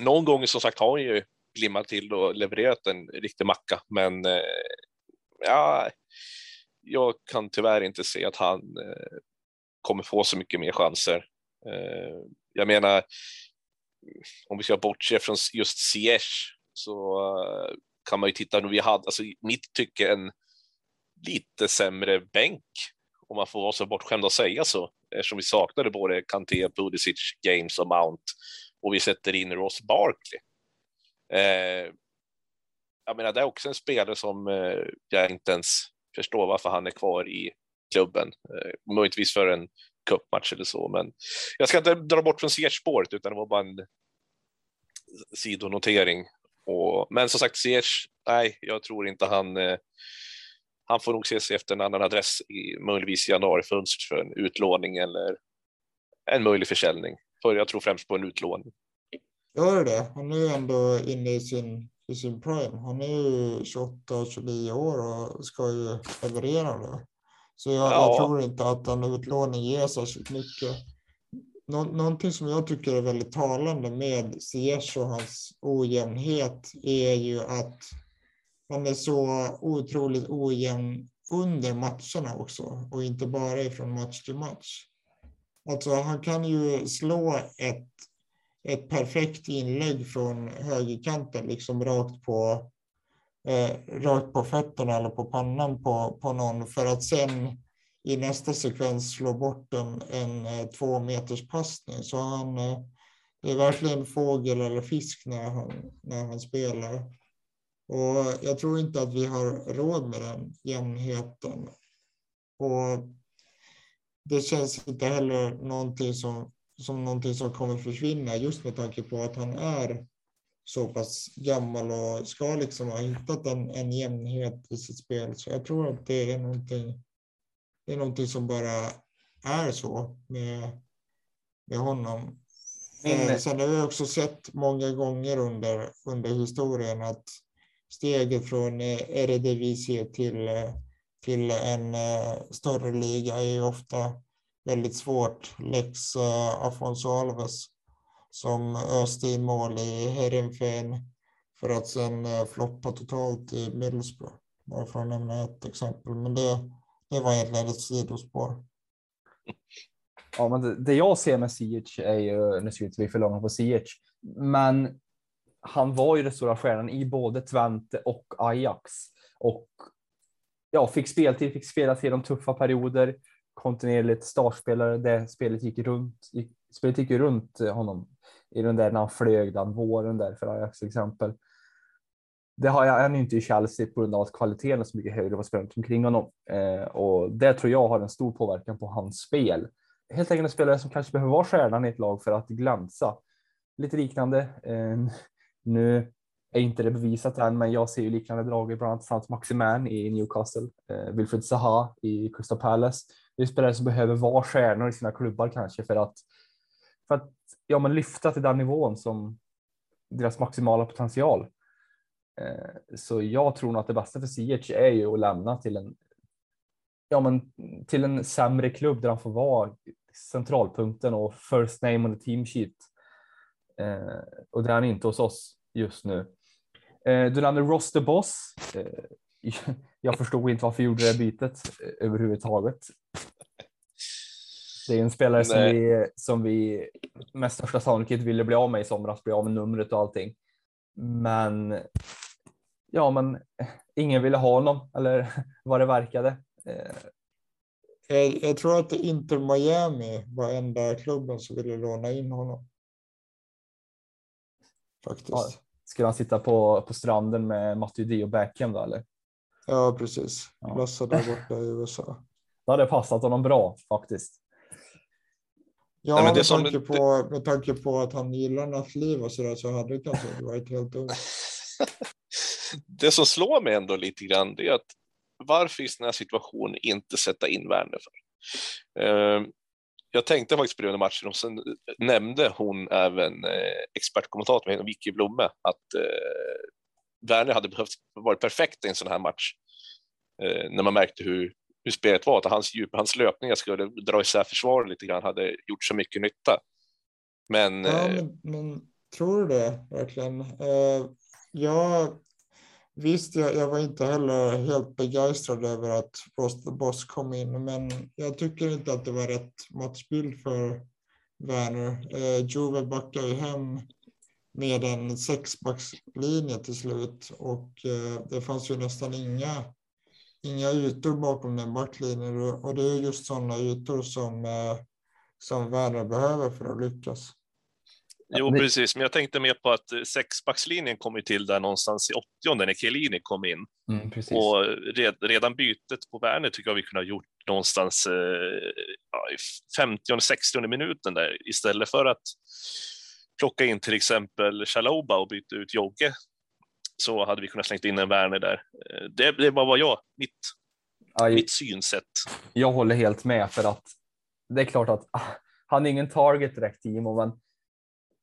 Någon gång som sagt har han ju glimmat till och levererat en riktig macka, men eh, ja, jag kan tyvärr inte se att han eh, kommer få så mycket mer chanser. Jag menar, om vi ska bortse från just Ziyech så kan man ju titta nu vi hade, alltså i mitt tycke en lite sämre bänk om man får vara så bortskämd att säga så, eftersom vi saknade både Kanté, Pulisic, James och Mount och vi sätter in Ross Barkley. Eh, jag menar, det är också en spelare som eh, jag inte ens förstår varför han är kvar i klubben. Eh, möjligtvis för en cupmatch eller så, men jag ska inte dra bort från Ziyech-spåret, utan det var bara en sidonotering. Och, men som sagt, Ziyech, nej, jag tror inte han eh, han får nog se sig efter en annan adress i möjligtvis januarifönstret för en utlåning eller en möjlig försäljning. För jag tror främst på en utlåning. Gör det. Han är ju ändå inne i sin, i sin prime. Han är ju 28-29 år och ska ju leverera då. Så jag, Ja. jag tror inte att en utlåning ger särskilt mycket. Nå, någonting som jag tycker är väldigt talande med Ziyech och hans ojämnhet är ju att han är så otroligt ojämn under matcherna också och inte bara från match till match. Alltså han kan ju slå ett, ett perfekt inlägg från högerkanten, liksom rakt på, eh, rakt på fötterna eller på pannan på, på någon för att sen i nästa sekvens slå bort en, en eh, två meters passning. Så han eh, är verkligen fågel eller fisk när han, när han spelar. Och jag tror inte att vi har råd med den jämnheten. Och det känns inte heller någonting som, som någonting som kommer försvinna just med tanke på att han är så pass gammal och ska liksom ha hittat en, en jämnhet i sitt spel. Så jag tror att det är någonting, det är någonting som bara är så med, med honom. Min... Eh, sen har vi också sett många gånger under, under historien att steget från eh, Eredivisie till, eh, till en större liga är ofta väldigt svårt. Lex Afonso Alves som öste in mål i Heerenveen för att sen floppa totalt i Middlesbrough. Bara för att nämna ett exempel. Men det, det var egentligen ett sidospår. Ja, men det, det jag ser med Ziyech är ju, nu ska vi inte bli för långa på Ziyech, men han var ju den stora stjärnan i både Twente och Ajax och ja, fick speltid, fick spela till de tuffa perioder, kontinuerligt startspelare. Det spelet gick runt. Gick, spelet gick ju runt honom i den där när han flög den våren där för Ajax till exempel. Det har jag ännu inte i Chelsea på grund av att kvaliteten är så mycket högre på spelet omkring honom eh, och det tror jag har en stor påverkan på hans spel helt enkelt en spelare som kanske behöver vara stjärnan i ett lag för att glänsa. Lite liknande. Eh, nu är inte det bevisat än, men jag ser ju liknande drag i bland annat Frans Maximan i Newcastle, eh, Wilfred Zaha i Crystal Palace. Det är spelare som behöver vara stjärnor i sina klubbar kanske för att, för att ja, men lyfta till den nivån som deras maximala potential. Eh, så jag tror nog att det bästa för Ziyech är ju att lämna till en, ja, men till en sämre klubb där han får vara centralpunkten och first name on the team sheet. Eh, och det är han inte hos oss just nu. Eh, du nämnde Ross the Boss. Jag förstod inte varför jag gjorde det bytet överhuvudtaget. Det är en spelare som vi, som vi med största sannolikhet ville bli av med i somras, bli av med numret och allting. Men ja, men ingen ville ha honom eller vad det verkade. Eh, jag, jag tror att Inter Miami var enda klubben som ville låna in honom. Faktiskt. Ja, skulle han sitta på, på stranden med Matuidi och Beckham då eller? Ja, precis. Ja. Lösa där borta i USA. Det hade passat honom bra faktiskt. Ja, Nej, med, tanke som... på, med tanke på att han gillar nattliv och så där så hade det kanske varit helt dumt. det som slår mig ändå lite grann det är att varför i sådana här situationer inte sätta in Werner för? Eh, jag tänkte faktiskt på det under matchen och sen nämnde hon även eh, expertkommentatorn Vicky Blomme att eh, Werner hade behövt vara perfekt i en sån här match. Eh, när man märkte hur, hur spelet var, att hans djup, hans löpningar skulle dra isär försvaret lite grann, hade gjort så mycket nytta. Men, ja, eh, men, men tror du det verkligen? Uh, jag Visst, jag, jag, var inte heller helt begeistrad över att Post the Boss kom in, men jag tycker inte att det var rätt matchbild för Werner. Eh, Juve backar ju hem med en sexbackslinje till slut och eh, det fanns ju nästan inga, inga ytor bakom den backlinjen och det är just sådana ytor som, eh, som Werner behöver för att lyckas. Jo, precis, men jag tänkte mer på att eh, sexbackslinjen kom ju till där någonstans i 80 när Chiellini kom in. Mm, och red, redan bytet på Werner tycker jag vi kunde ha gjort någonstans eh, ja, i 50-60 minuten där istället för att plocka in till exempel Chaloba och byta ut Jogge så hade vi kunnat slängt in en Werner där. Eh, det, det var vad jag, mitt, mitt synsätt. Jag håller helt med för att det är klart att ah, han är ingen target direkt Timo, men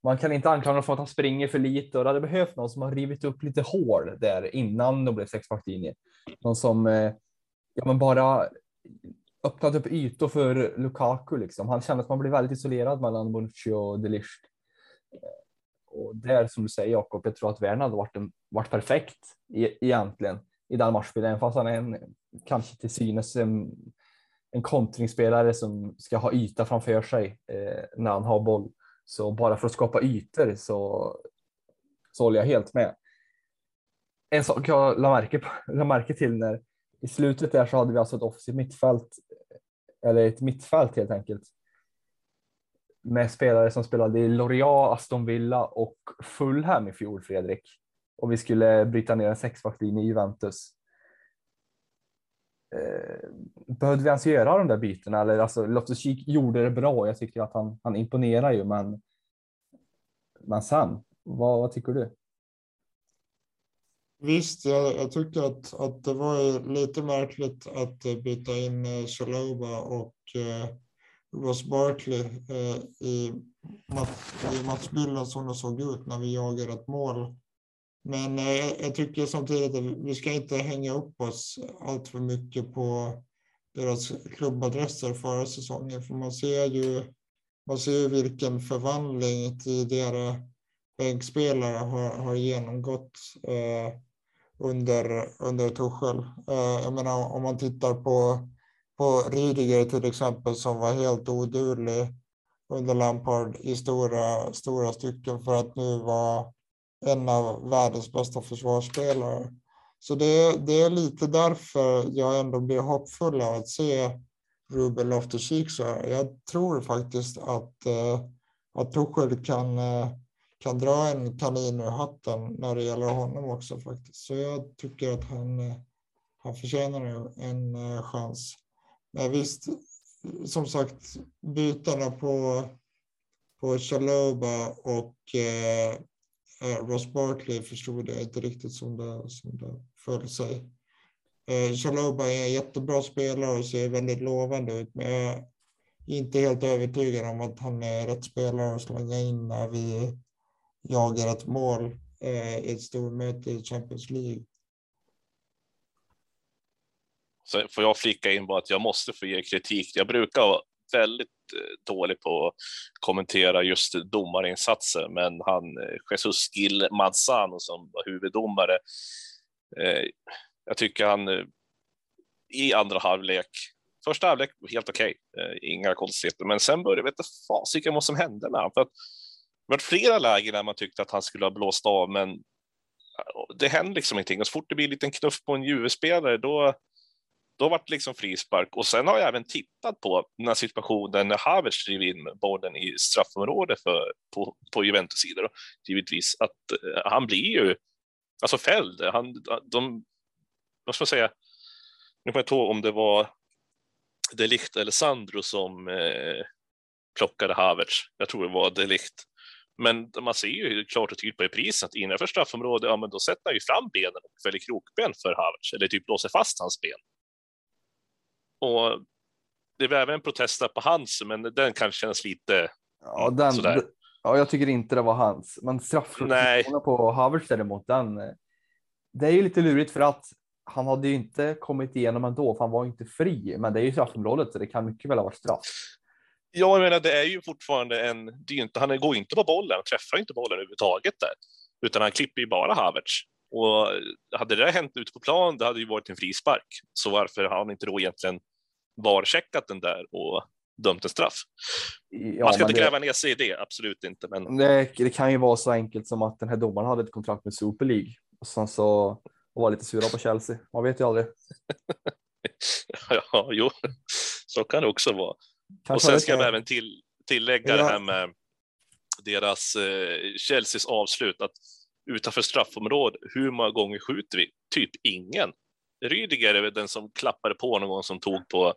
man kan inte anklaga honom för att han springer för lite och det hade behövt någon som har rivit upp lite hål där innan de blev sexbacklinje. Någon som eh, ja, men bara öppnat upp ytor för Lukaku. Liksom. Han kände att man blev väldigt isolerad mellan Bonucci och Delicht. Eh, och där som du säger Jakob, jag tror att Werner hade varit, en, varit perfekt e egentligen i den matchbilden, även fast han är en, kanske till synes en, en kontringsspelare som ska ha yta framför sig eh, när han har boll. Så bara för att skapa ytor så, så håller jag helt med. En sak jag la märke, la märke till när i slutet där så hade vi alltså ett offensivt mittfält eller ett mittfält helt enkelt med spelare som spelade i Lorient, Aston Villa och Fulham i fjol, Fredrik. Och vi skulle bryta ner en sexbackslinje i Juventus. Eh, Behövde vi ens göra de där bytena? Eller alltså, Loftus-Cheek gjorde det bra. Jag tycker att han, han imponerar ju, men. Men sen, vad, vad tycker du? Visst, jag, jag tycker att, att det var lite märkligt att eh, byta in eh, Chaloba och eh, Ross Barkley eh, i, i matchbilden som det såg ut när vi jagade ett mål. Men eh, jag tycker samtidigt att vi ska inte hänga upp oss allt för mycket på deras klubbadresser förra säsongen, för man ser ju man ser vilken förvandling tidigare bänkspelare har, har genomgått eh, under, under Tuchel. Eh, jag menar om man tittar på på Rydiger till exempel som var helt oduglig under Lampard i stora, stora stycken för att nu vara en av världens bästa försvarsspelare. Så det, det är lite därför jag ändå blir hoppfull av att se Ruben Loftus-Cheek så Jag tror faktiskt att, eh, att Tuchel kan, eh, kan dra en kanin ur hatten när det gäller honom också faktiskt. Så jag tycker att han, eh, han förtjänar en, en chans. Men visst, som sagt, bytena på, på Chaloba och eh, Eh, Ross Barkley förstod jag inte riktigt som det, som det föll sig. Eh, Chaloba är en jättebra spelare och ser väldigt lovande ut, men jag är inte helt övertygad om att han är rätt spelare att slänga in när vi jagar ett mål eh, i ett stormöte i Champions League. Så får jag flika in bara att jag måste få ge kritik. Jag brukar vara väldigt dålig på att kommentera just domarinsatser, men han eh, Jesus Gil Manzano som var huvuddomare. Eh, jag tycker han eh, i andra halvlek, första halvlek helt okej, okay, inga konstigheter, men sen började jag veta fasiken vad som hände med honom. För att det var flera lägen där man tyckte att han skulle ha blåst av, men det hände liksom ingenting. Och så fort det blir en liten knuff på en Juve-spelare, då, då var det liksom frispark och sen har jag även tittat på den här situationen när Havertz driver in bollen i straffområdet för, på, på Juventus sida. Givetvis att eh, han blir ju alltså fälld. Han, de, vad ska man säga, nu kommer jag inte ihåg om det var Delict eller Sandro som eh, plockade Havertz. Jag tror det var Delict. Men man ser ju klart och tydligt på reprisen att innanför straffområdet, ja men då sätter han ju fram benen och fäller krokben för Havertz, eller typ låser fast hans ben. Och det var även en protest på hans, men den kan kännas lite ja, den, sådär. Ja, jag tycker inte det var hans. Men straffsituationen på Havertz däremot, den. Det är ju lite lurigt för att han hade ju inte kommit igenom ändå, för han var inte fri. Men det är ju straffområdet, så det kan mycket väl ha varit straff. Ja, jag menar, det är ju fortfarande en. Det är inte, han går inte på bollen, han träffar inte bollen överhuvudtaget där, utan han klipper ju bara Havertz. Och hade det hänt ute på plan, det hade ju varit en frispark. Så varför har han inte då egentligen VAR-checkat den där och dömt en straff? Ja, Man ska inte gräva ner sig i det, absolut inte. Men... Det, det, kan ju vara så enkelt som att den här domaren hade ett kontrakt med Super League och sen så var lite sura på Chelsea. Man vet ju aldrig. ja, jo, så kan det också vara. Kanske och sen ska jag även till, tillägga ja. det här med deras eh, Chelseas avslut, att utanför straffområdet, hur många gånger skjuter vi? Typ ingen. Rydiger är den som klappade på någon gång som tog på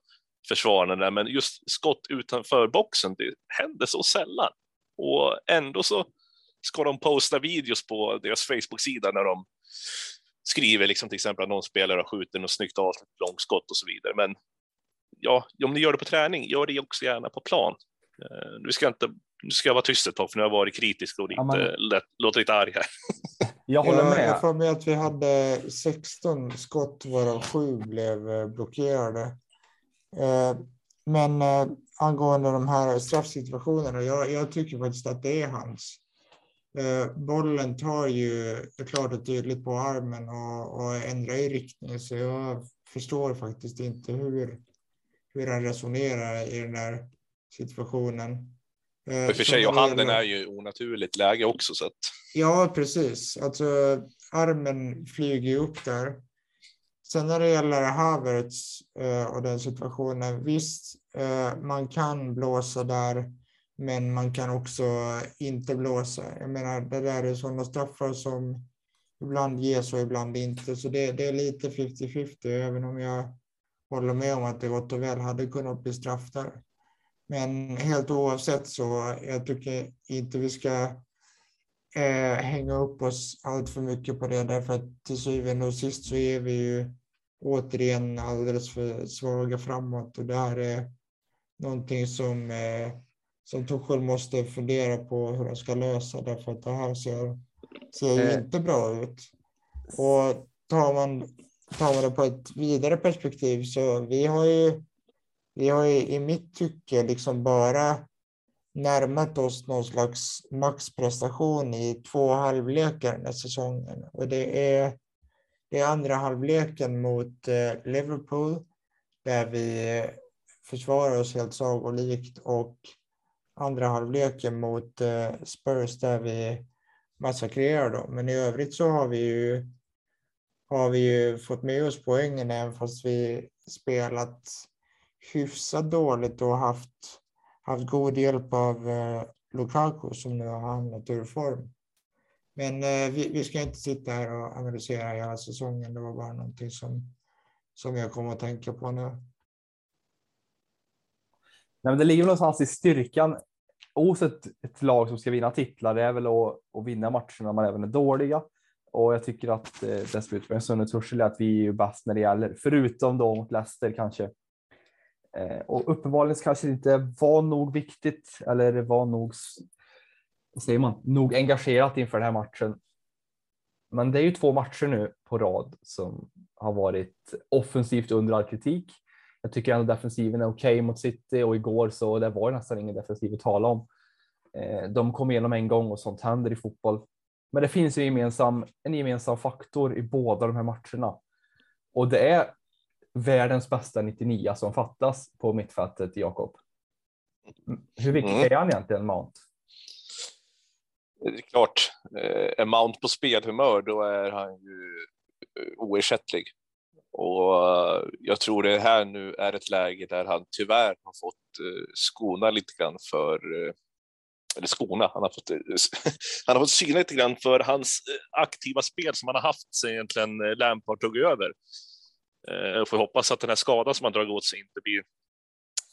försvararen där, men just skott utanför boxen, det händer så sällan. Och ändå så ska de posta videos på deras Facebook-sida när de skriver liksom till exempel att någon spelare har skjutit något snyggt avslut, långskott och så vidare. Men ja, om ni gör det på träning, gör det också gärna på plan. Uh, nu ska jag inte nu ska jag vara tyst ett tag, för nu har jag varit kritisk och lite, ja, men... lätt, låter lite arg här. Jag håller med. Jag får med att vi hade 16 skott varav sju blev eh, blockerade. Eh, men angående de här straffsituationerna, jag, jag tycker faktiskt att det är hans. Eh, bollen tar ju klart och tydligt på armen och, och ändrar i riktning. Så jag förstår faktiskt inte hur, hur han resonerar i den här situationen. Eh, Och för sig, och handen är ju onaturligt läge också. Så att... Ja, precis. Alltså, armen flyger ju upp där. Sen när det gäller Havertz eh, och den situationen, visst, eh, man kan blåsa där, men man kan också inte blåsa. Jag menar, det där är sådana straffar som ibland ges och ibland inte, så det, det är lite 50-50, även om jag håller med om att det gott och väl hade kunnat bli straff där. Men helt oavsett så jag tycker inte vi ska eh, hänga upp oss allt för mycket på det därför att till syvende och sist så är vi ju återigen alldeles för svaga framåt och det här är någonting som, eh, som Tuchel måste fundera på hur de ska lösa därför att det här ser, ser ju Eh. inte bra ut. Och tar man, tar man det på ett vidare perspektiv så vi har ju vi har i, i mitt tycke liksom bara närmat oss någon slags maxprestation i två halvlekar den här säsongen. Och det är, det är andra halvleken mot eh, Liverpool där vi försvarar oss helt sagolikt och andra halvleken mot eh, Spurs där vi massakrerar dem. Men i övrigt så har vi ju har vi ju fått med oss poängen även fast vi spelat hyfsat dåligt och haft, haft god hjälp av eh, Lukaku som nu har hamnat ur form. Men eh, vi, vi ska inte sitta här och analysera hela säsongen. Det var bara någonting som, som jag kom att tänka på nu. Nej, men det ligger någonstans i styrkan hos ett, lag som ska vinna titlar. Det är väl att, att vinna matcher när man även är dåliga. Och jag tycker att eh, den slutspelaren Sunne Tursel är att vi är ju bäst när det gäller, förutom då mot Leicester kanske. Eh, och uppenbarligen kanske det inte var nog viktigt eller det var nog, vad säger man, nog engagerat inför den här matchen. Men det är ju två matcher nu på rad som har varit offensivt under all kritik. Jag tycker ändå defensiven är okej mot City och igår så det var ju nästan ingen defensiv att tala om. Eh, de kom igenom en gång och sånt händer i fotboll. Men det finns ju en gemensam, en gemensam faktor i båda de här matcherna. Och det är världens bästa 99 som fattas på mittfältet, Jakob. Hur viktig Mm. är han egentligen, Mount? Det är klart, eh, är Mount på spelhumör då är han ju eh, oersättlig. Och eh, jag tror det här nu är ett läge där han tyvärr har fått skona lite grann för, eller skona, han har fått, han har fått syna lite grann för hans aktiva spel som han har haft sen egentligen Lampard tog över. Eh, Jag får hoppas att den här skadan som han dragit åt sig inte blir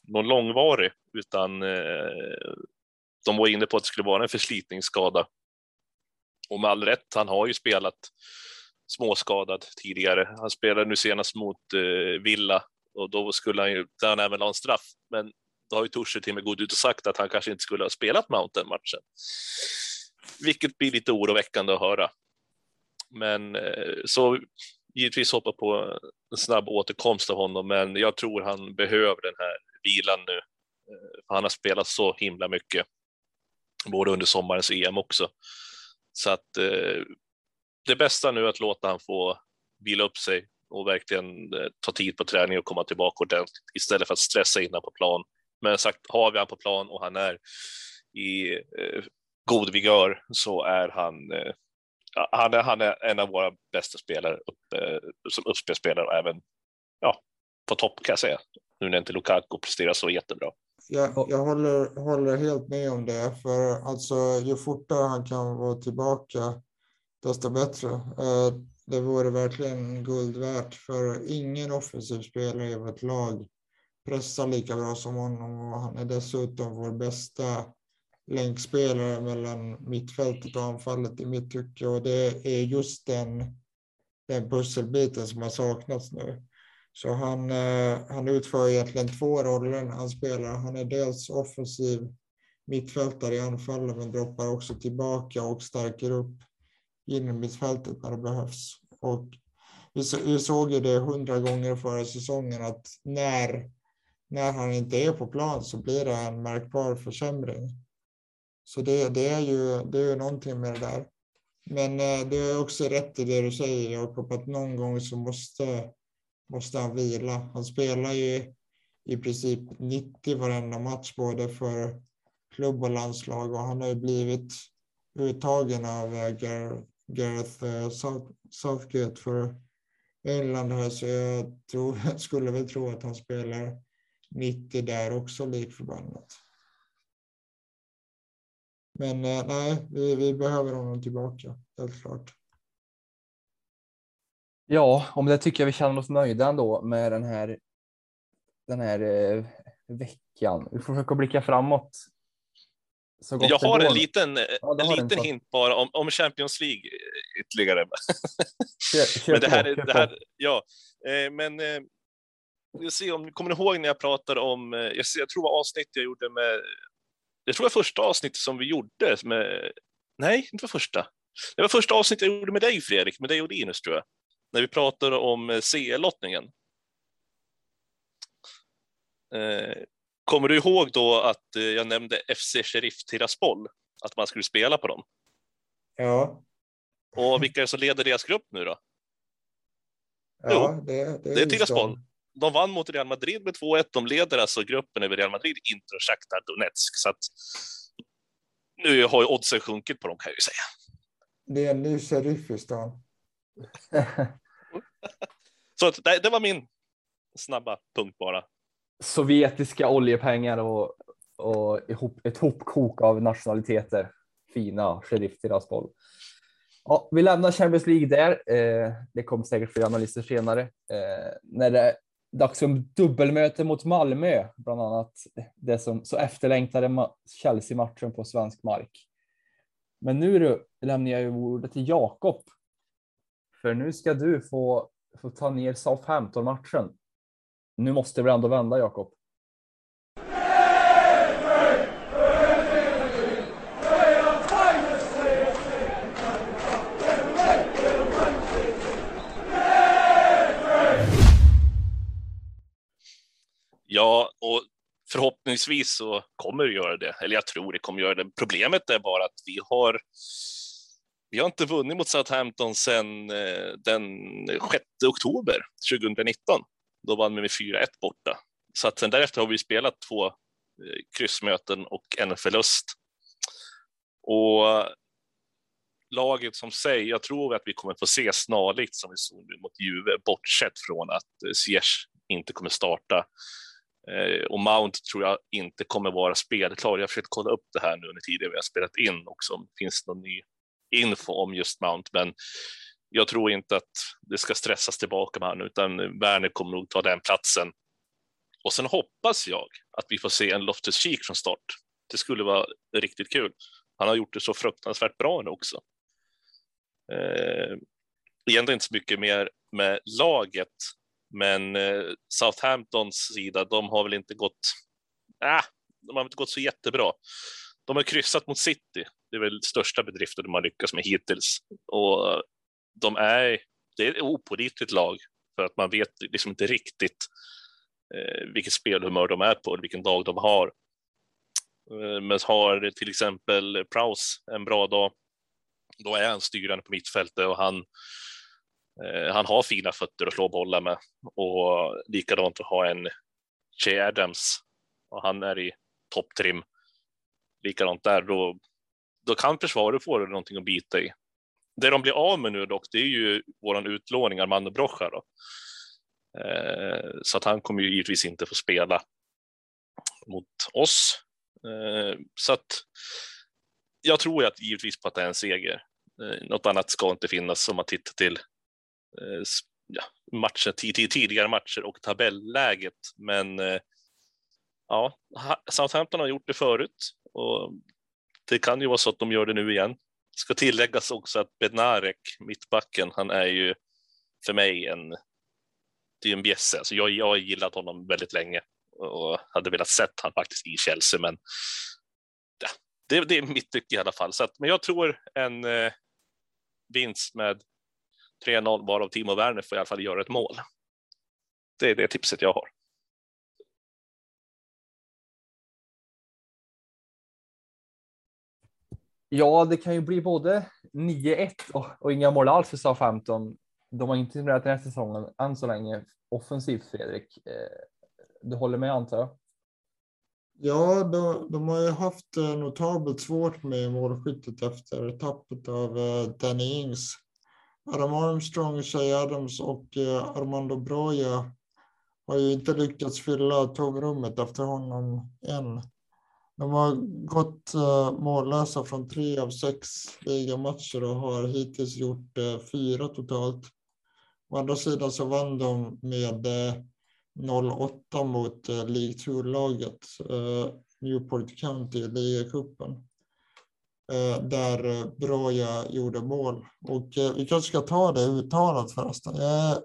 någon långvarig, utan eh, de var inne på att det skulle vara en förslitningsskada. Och med all rätt, han har ju spelat småskadad tidigare. Han spelade nu senast mot eh, Villa och då skulle han ju, där han även la en straff. Men då har ju Torshäll till och med gått ut och sagt att han kanske inte skulle ha spelat Mount den matchen. Vilket blir lite oroväckande att höra. Men eh, så givetvis hoppa på en snabb återkomst av honom, men jag tror han behöver den här vilan nu. Eh, för Han har spelat så himla mycket, både under sommarens EM också. Så att eh, det bästa nu är att låta han få vila upp sig och verkligen eh, ta tid på träning och komma tillbaka ordentligt istället för att stressa in honom på plan. Men sagt, har vi han på plan och han är i eh, god vigör så är han, eh, han, är, han är en av våra bästa spelare upp, eh, som uppspelsspelare och även ja, på topp kan jag säga. Nu när inte Lukaku presterar så jättebra. Jag, jag håller, håller helt med om det, för alltså ju fortare han kan vara tillbaka, desto bättre. Eh, Det vore verkligen guld värt, för ingen offensiv spelare i vårt lag pressar lika bra som honom och han är dessutom vår bästa länkspelare mellan mittfältet och anfallet i mitt tycke och det är just den, den pusselbiten som har saknats nu. Så han, eh, han utför egentligen två roller när han spelar. Han är dels offensiv mittfältare i anfallet men droppar också tillbaka och stärker upp innermittfältet mittfältet när det behövs. Och vi, så, vi såg ju det hundra gånger förra säsongen att när, när han inte är på plan så blir det en märkbar försämring. Så det, det, är ju, det är ju någonting med det där. Men eh, det är också rätt i det du säger Jakob, att någon gång så måste, måste han vila. Han spelar ju i princip 90 varenda match både för klubb och landslag och han har ju blivit uttagen av eh, Gareth eh, Southgate för England här så jag tror, skulle väl tro att han spelar 90 där också lik förbannat. Men eh, nej, vi, vi behöver honom tillbaka, helt klart. Ja, om det tycker jag vi känner oss nöjda ändå med den här, den här eh, veckan. Vi får försöka blicka framåt. jag har en liten, ja, en liten hint bara om, om Champions League ytterligare. Kör, kör men det här, på, det här, ja, eh, men eh, jag ser om kommer ni ihåg när jag pratade om, eh, jag, ser, jag tror det var avsnitt jag gjorde med det tror jag första avsnittet som vi gjorde med, nej, inte var första. Det var första avsnittet jag gjorde med dig Fredrik, med dig och Linus tror jag. När vi pratade om eh, CL-lottningen. Eh, kommer du ihåg då att eh, jag nämnde FC Sheriff Tiraspol? Att man skulle spela på dem? Ja. Och vilka är det som leder deras grupp nu då? Ja, Jo, det, det, Det är Tiraspol. De. Vann mot Real Madrid med 2-1. De leder alltså gruppen över Real Madrid, Inter och Shakhtar Donetsk. Så att nu har ju oddsen sjunkit på dem kan jag ju säga. Det är en ny sheriff i stan. Så att, det, det var min snabba punkt bara. Sovjetiska oljepengar och, och ihop, ett hopkok av nationaliteter. Fina sheriff Tiraspol. Ja, vi lämnar Champions League där. Eh, det kommer säkert fler analyser senare. Eh, när det dags för dubbelmöte mot Malmö, bland annat det som så efterlängtade Chelsea-matchen på svensk mark. Men nu du, lämnar jag ju ordet till Jakob. För nu ska du få, få ta ner Southampton-matchen. Nu måste vi ändå vända, Jakob. Ja, och förhoppningsvis så kommer det göra det. Eller jag tror det kommer göra det. Problemet är bara att vi har vi har inte vunnit mot Southampton sedan eh, den 6 oktober 2019. Då vann vi med 4-1 borta. Så att sen därefter har vi spelat två eh, kryssmöten och en förlust. Och laget som säger, jag tror att vi kommer få se snarlikt som vi såg nu mot Juve, bortsett från att eh, Ziyech inte kommer starta. Eh, och Mount tror jag inte kommer vara spelklar. Jag har försökt kolla upp det här nu under tiden vi har spelat in också, om det finns någon ny info om just Mount, men jag tror inte att det ska stressas tillbaka med honom, utan Werner kommer nog ta den platsen. Och sen hoppas jag att vi får se en Loftus Cheek från start. Det skulle vara riktigt kul. Han har gjort det så fruktansvärt bra nu också. Eh, egentligen inte så mycket mer med laget, men eh, Southamptons sida, de har väl inte gått, äh, de har inte gått så jättebra. De har kryssat mot City. Det är väl största bedriften de har lyckats med hittills. Och de är, det är ett opålitligt lag för att man vet liksom inte riktigt eh, vilket spelhumör de är på, eller vilken dag de har. Eh, men har till exempel Prowse en bra dag, då är han styrande på mittfältet och han, Eh, han har fina fötter att slå bollar med. Och likadant att ha en Che Adams och han är i topptrim. Likadant där, då, då kan försvaret få någonting att bita i. Det de blir av med nu dock, det är ju våran utlåning Armando Brocha då. Eh, så att han kommer ju givetvis inte få spela mot oss. Eh, så att jag tror ju att givetvis på att det är en seger. Eh, något annat ska inte finnas om man tittar till Eh, ja, matcher, tidigare matcher och tabelläget. Men eh, ja, Southampton har gjort det förut och det kan ju vara så att de gör det nu igen. Ska tilläggas också att Bednarek, mittbacken, han är ju för mig en, det är en bjässe. Alltså jag, jag har gillat honom väldigt länge och hade velat sett han faktiskt i Chelsea, men ja, det, det är mitt tycke i alla fall. Så att, men jag tror en eh, vinst med 3-0 varav Timo Werner får i alla fall göra ett mål. Det är det tipset jag har. Ja, det kan ju bli både 9-1 och, och inga mål alls för Southampton. De har inte imponerat den här säsongen än så länge offensivt, Fredrik. Eh, du håller med antar jag? Ja, de, de har ju haft eh, notabelt svårt med målskyttet efter tappet av eh, Danny Ings. Adam Armstrong, Shay Adams och eh, Armando Broja har ju inte lyckats fylla tomrummet efter honom än. De har gått eh, mållösa från tre av sex ligamatcher och har hittills gjort eh, fyra totalt. Å andra sidan så vann de med eh, 0-8 mot League 2-laget Newport County i ligacupen. Eh, där eh, Broja gjorde mål. Och eh, vi kanske ska ta det uttalat förresten. Jag,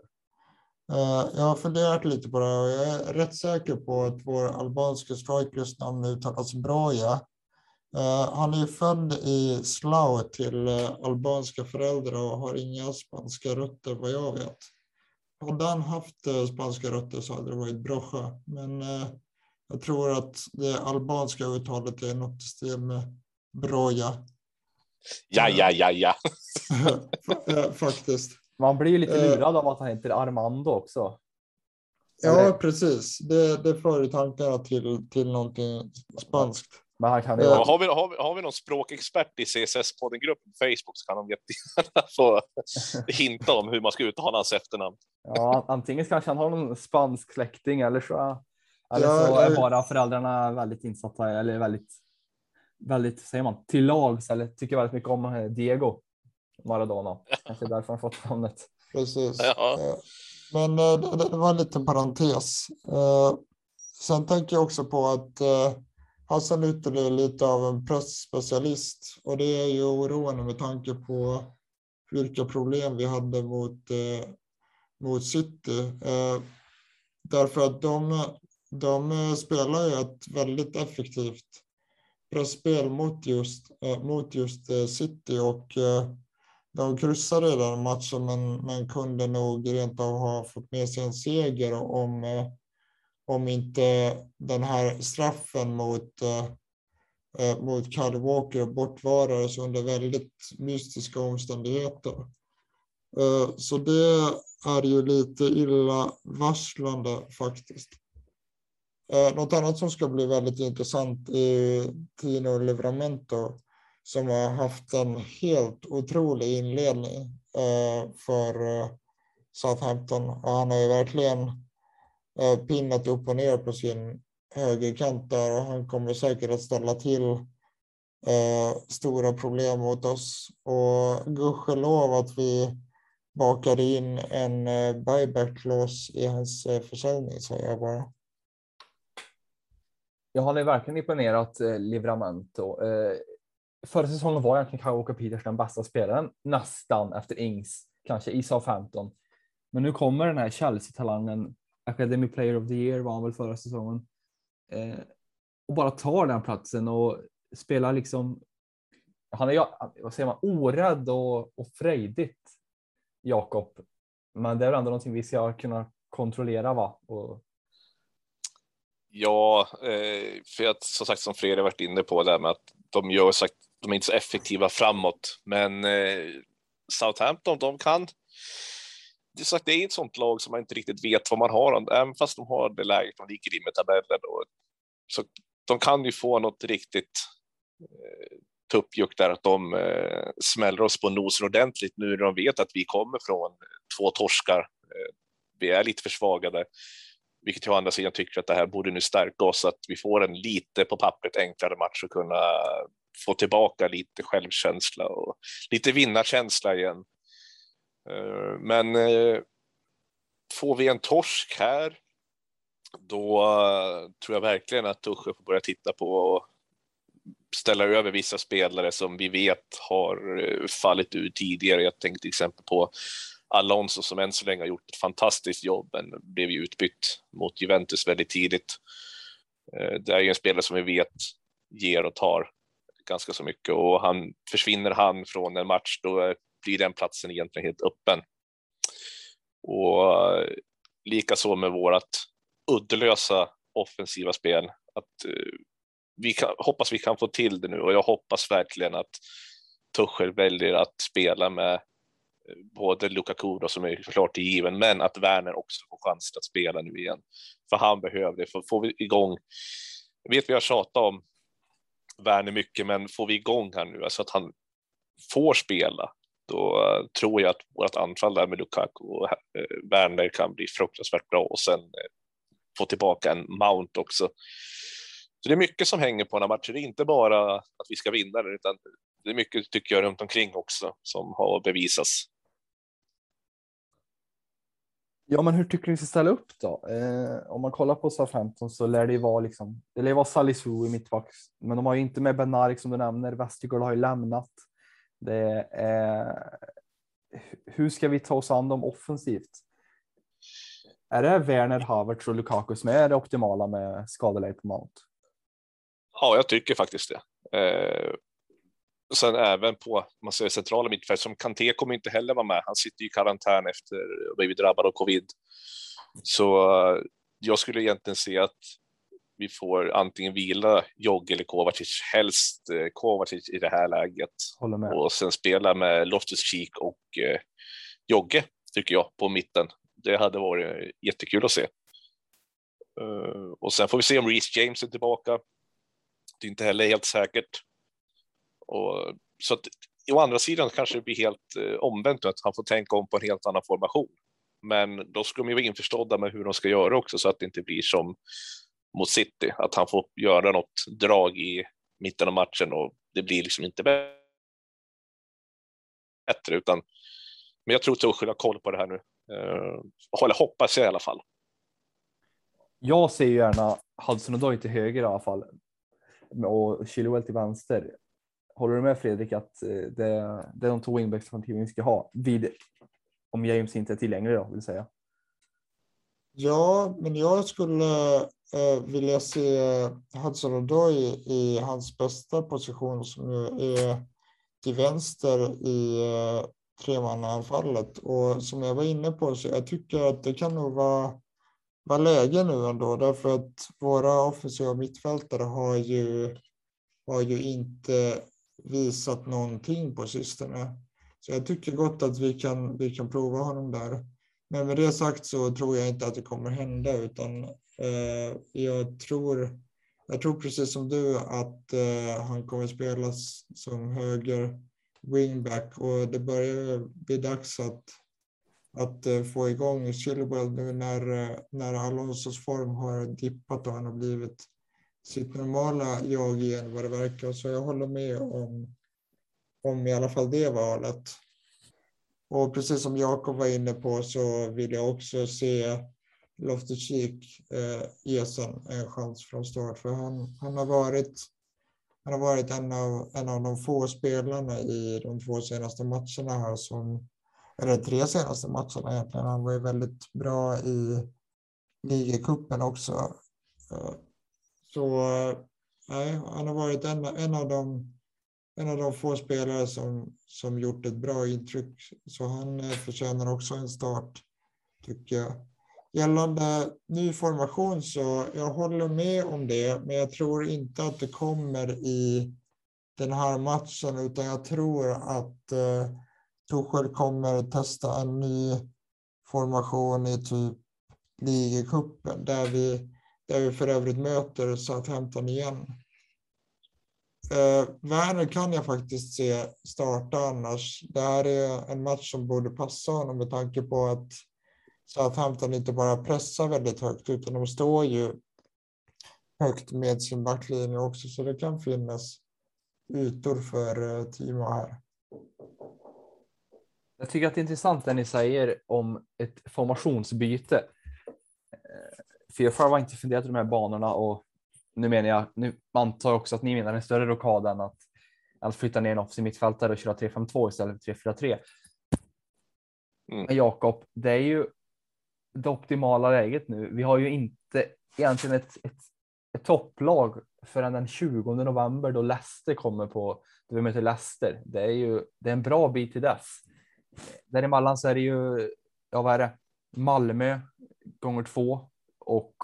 jag har funderat lite på det och jag är rätt säker på att vår albanska strikers namn uttalas Broja. Han är född i Slau till albanska föräldrar och har inga spanska rötter vad jag vet. Hade han haft spanska rötter så hade det varit Broja. Men jag tror att det albanska uttalet är något i stil med Broja. Ja, ja, ja, ja. Faktiskt. Man blir ju lite Eh. lurad av att han heter Armando också. Ja, precis. Det, det för tankarna till, till någonting spanskt. Men han kan ju Eh. vara Har vi, har, vi, har vi någon språkexpert i CSS-podden-gruppen på Facebook så kan de jättegärna få hinta om hur man ska uttala hans efternamn. Ja, antingen kanske han har någon spansk släkting eller så, eller Ja, så är bara föräldrarna väldigt insatta eller väldigt, väldigt, säger man, till lags eller tycker väldigt mycket om eh, Diego Maradona. Kanske därför han fått namnet. Precis. Ja. Eh, Men eh, det, det var en liten parentes. Sen tänker jag också på att Hassan Ytterli är lite av en pressspecialist och det är ju oroande med tanke på vilka problem vi hade mot, mot City. Därför att de, de spelar ju ett väldigt effektivt pressspel mot just, eh, mot just eh, City och eh, de kryssade den matchen men, men kunde nog rent av ha fått med sig en seger om, om inte den här straffen mot, mot Kyle Walker bortvarades under väldigt mystiska omständigheter. Så det är ju lite illavarslande faktiskt. Eh, Något annat som ska bli väldigt intressant är Tino Livramento som har haft en helt otrolig inledning eh, för eh, Southampton. Och han har ju verkligen eh, pinnat upp och ner på sin högerkant där och han kommer säkert att ställa till eh, stora problem mot oss. Och gudskelov att vi bakade in en eh, buyback-lås i hans eh, försäljning, säger jag bara. Jag har verkligen imponerat eh, Livramento. Eh, förra säsongen var egentligen Kyle Walker Peters den bästa spelaren, nästan efter Ings, kanske i Southampton. Men nu kommer den här Chelsea-talangen, Academy Player of the Year var han väl förra säsongen, eh, och bara tar den platsen och spelar liksom. Han är vad säger man, orädd och, och frejdigt, Jakob. Men det är väl ändå någonting vi ska kunna kontrollera, va? Och, Ja, eh, för att som sagt som Fredrik varit inne på det här med att de gör sagt, de är inte så effektiva framåt, men eh, Southampton, de kan. Det är, sagt, det är ett sånt lag som man inte riktigt vet vad man har, även fast de har det läget de ligger i med tabellen. Och, så de kan ju få något riktigt eh, tuppjuck där, att de eh, smäller oss på nosen ordentligt nu när de vet att vi kommer från eh, två torskar. Eh, vi är lite försvagade vilket jag å andra sidan tycker att det här borde nu stärka oss, att vi får en lite på pappret enklare match och kunna få tillbaka lite självkänsla och lite vinnarkänsla igen. Eh, men eh, får vi en torsk här, då eh, tror jag verkligen att Tuchel får börja titta på och ställa över vissa spelare som vi vet har fallit ur tidigare. Jag tänkte till exempel på Alonso som än så länge har gjort ett fantastiskt jobb men blev ju utbytt mot Juventus väldigt tidigt. Eh, det är ju en spelare som vi vet ger och tar ganska så mycket och han försvinner han från en match då blir den platsen egentligen helt öppen. Och eh, likaså med vårat uddelösa offensiva spel. Att eh, vi kan, hoppas vi kan få till det nu och jag hoppas verkligen att Tuchel väljer att spela med både Lukaku då, som är klart given, men att Werner också får chansen att spela nu igen. För han behöver det. För får vi igång, jag vet vi har tjatat om Werner mycket, men får vi igång här nu, alltså att han får spela, då eh, tror jag att vårt anfall där med Lukaku och eh, Werner kan bli fruktansvärt bra och sen eh, få tillbaka en Mount också. Så det är mycket som hänger på den här matchen. Det är inte bara att vi ska vinna den, utan det är mycket tycker jag runt omkring också som har bevisats. Ja, men hur tycker ni ska ställa upp då? Eh, om man kollar på Southampton så lär det ju vara liksom. Det lär vara Salisu i mittback, men de har ju inte med Benarik som du nämner. Westergaard har ju lämnat. Det är. Eh, hur ska vi ta oss an dem offensivt? Är det Werner, Havertz och Lukaku som är det optimala med skadeläge på Mount? Ja, jag tycker faktiskt det. Eh, sen även på man säger, centrala mittfält som Kanté kommer inte heller vara med. Han sitter i karantän efter att blivit drabbad av covid. Så eh, jag skulle egentligen se att vi får antingen vila Jogge eller Kovacic, helst eh, Kovacic i det här läget. Och sen spela med Loftus-Cheek och eh, Jogge, tycker jag, på mitten. Det hade varit jättekul att se. Uh, och sen får vi se om Reece James är tillbaka. Det är inte heller helt säkert. Och, så att, å andra sidan kanske det blir helt eh, omvänt att han får tänka om på en helt annan formation. Men då ska de ju vara införstådda med hur de ska göra också så att det inte blir som mot City, att han får göra något drag i mitten av matchen och det blir liksom inte bättre. Utan, men jag tror Tuchel har koll på det här nu. Eh, Eller hoppas jag i alla fall. Jag ser ju gärna Hudson och Doy till höger i alla fall och Chilwell till vänster. Håller du med Fredrik att eh, det, det är de två wingbacks som vi ska ha vid om James inte är tillgänglig då vill säga? Ja, men jag skulle eh, vilja se Hudson Odoi i hans bästa position som ju är till vänster i eh, tremannaanfallet. Och som jag var inne på så jag tycker att det kan nog vara, vara läge nu ändå därför att våra offensiva mittfältare har ju, har ju inte visat någonting på sistone. Så jag tycker gott att vi kan, vi kan prova honom där. Men med det sagt så tror jag inte att det kommer hända utan eh, jag tror jag tror precis som du att eh, han kommer spelas som höger wingback och det börjar bli dags att, att eh, få igång Chilwell nu när, eh, när Alonsos form har dippat och han har blivit sitt normala jag igen vad det verkar. Så jag håller med om, om i alla fall det valet. Och precis som Jakob var inne på så vill jag också se Loftus-Cheek eh, ges en, en chans från start. För han, han har varit, han har varit en, av, en av de få spelarna i de två senaste matcherna här som, eller tre senaste matcherna egentligen. Han var ju väldigt bra i ligacupen också. Eh, så nej, han har varit en, en, av de, en av de få spelare som, som gjort ett bra intryck. Så han eh, förtjänar också en start, tycker jag. Gällande ny formation så jag håller med om det, men jag tror inte att det kommer i den här matchen, utan jag tror att eh, Torshäll kommer testa en ny formation i typ ligacupen där vi där vi för övrigt möter Southampton igen. Eh, Werner kan jag faktiskt se starta annars. Det här är en match som borde passa honom med tanke på att Southampton inte bara pressar väldigt högt utan de står ju högt med sin backlinje också så det kan finnas ytor för eh, Timo här. Jag tycker att det är intressant det ni säger om ett formationsbyte. Jag har inte funderat i de här banorna och nu menar jag, nu antar jag också att ni menar en större rockad än att, att flytta ner en offensiv mittfältare och köra 3-5-2 istället för 3-4-3. Mm. Men Jakob, det är ju det optimala läget nu. Vi har ju inte egentligen ett, ett, ett topplag förrän den 20 november då Leicester kommer på, då vi möter Leicester. Det är ju det är en bra bit till dess. Däremellan så är det ju, ja vad är det, Malmö gånger två och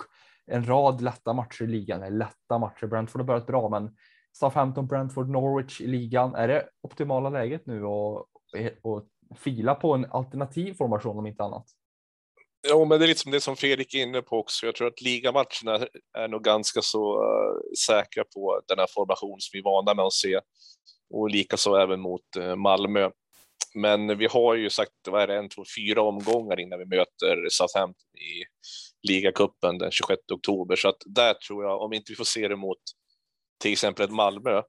en rad lätta matcher i ligan. Eller lätta matcher. Brentford har börjat bra, men Southampton, Brentford, Norwich i ligan. Är det optimala läget nu och, och fila på en alternativ formation om inte annat? Ja, men det är lite som det som Fredrik är inne på också. Jag tror att ligamatcherna är nog ganska så uh, säkra på den här formation som vi är vana med att se och likaså även mot uh, Malmö. Men vi har ju sagt, vad är det, en, två, fyra omgångar innan vi möter Southampton i ligacupen den 26 oktober. Så att där tror jag, om inte vi får se det mot till exempel ett Malmö,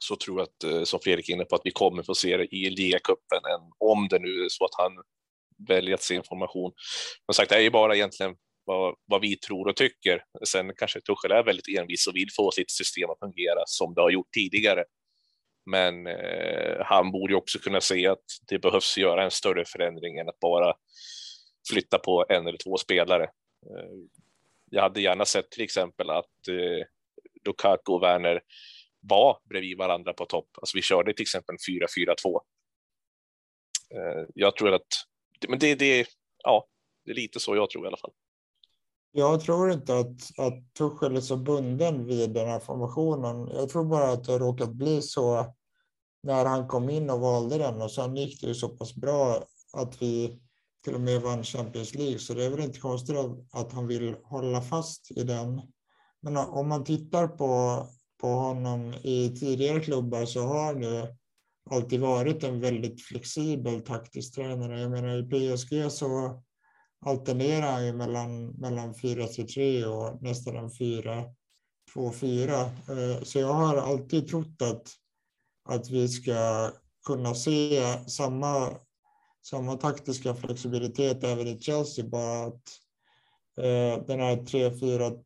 så tror jag att, eh, som Fredrik är inne på, att vi kommer få se det i ligacupen, om det nu är så att han väljer att se information. Som sagt, det är ju bara egentligen vad, vad, vi tror och tycker. Sen kanske Tuchel är väldigt envis och vill få sitt system att fungera som det har gjort tidigare. Men eh, han borde också kunna se att det behövs göra en större förändring än att bara flytta på en eller två spelare. Eh, jag hade gärna sett till exempel att eh, Lukaku och Werner var bredvid varandra på topp. Alltså vi körde till exempel 4-4-2. Eh, jag tror att, men det, det, ja, det är lite så jag tror i alla fall. Jag tror inte att, att Tuchel är så bunden vid den här formationen. Jag tror bara att det har råkat bli så när han kom in och valde den och sen gick det ju så pass bra att vi till och med vann Champions League. Så det är väl inte konstigt att han vill hålla fast i den. Men om man tittar på, på honom i tidigare klubbar så har han ju alltid varit en väldigt flexibel taktisk tränare. Jag menar i PSG så alternerar han ju mellan, mellan 4-3 och nästan en 4-2-4. Eh, så jag har alltid trott att, att vi ska kunna se samma, samma taktiska flexibilitet även i Chelsea, bara att eh, den här 3-4